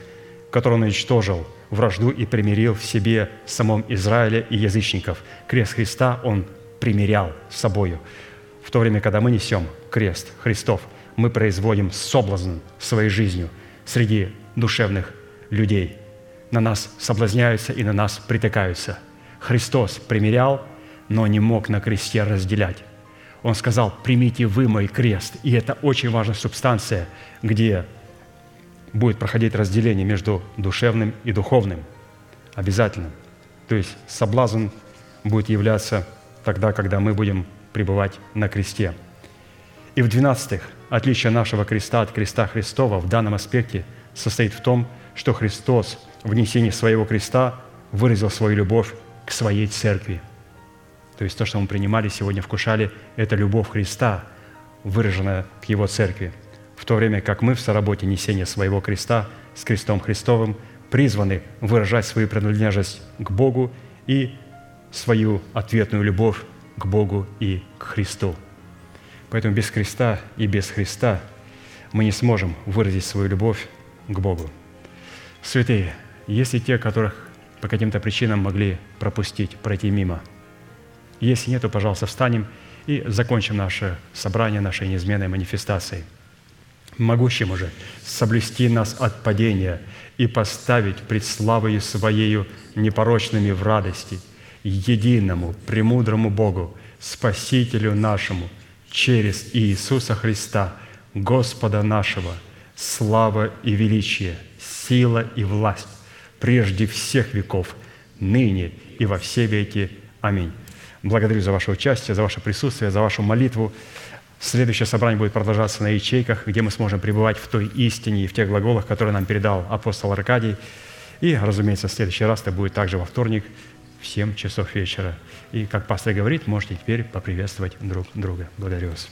A: которую Он уничтожил вражду и примирил в себе самом Израиле и язычников. Крест Христа Он примирял с собою. В то время, когда мы несем крест Христов – мы производим соблазн своей жизнью среди душевных людей. На нас соблазняются и на нас притыкаются. Христос примирял, но не мог на кресте разделять. Он сказал, примите вы мой крест. И это очень важная субстанция, где будет проходить разделение между душевным и духовным. Обязательно. То есть соблазн будет являться тогда, когда мы будем пребывать на кресте. И в двенадцатых – Отличие нашего креста от креста Христова в данном аспекте состоит в том, что Христос в несении своего креста выразил свою любовь к своей церкви. То есть то, что мы принимали сегодня, вкушали, это любовь Христа, выраженная к Его церкви. В то время как мы в соработе несения своего креста с крестом Христовым призваны выражать свою принадлежность к Богу и свою ответную любовь к Богу и к Христу. Поэтому без креста и без Христа мы не сможем выразить свою любовь к Богу. Святые, есть ли те, которых по каким-то причинам могли пропустить, пройти мимо? Если нет, то, пожалуйста, встанем и закончим наше собрание нашей неизменной манифестацией. Могущему же соблюсти нас от падения и поставить пред славою Своею непорочными в радости, единому, премудрому Богу, Спасителю нашему, через Иисуса Христа, Господа нашего, слава и величие, сила и власть прежде всех веков, ныне и во все веки. Аминь. Благодарю за ваше участие, за ваше присутствие, за вашу молитву. Следующее собрание будет продолжаться на ячейках, где мы сможем пребывать в той истине и в тех глаголах, которые нам передал апостол Аркадий. И, разумеется, в следующий раз это будет также во вторник в 7 часов вечера. И, как пастор говорит, можете теперь поприветствовать друг друга. Благодарю вас.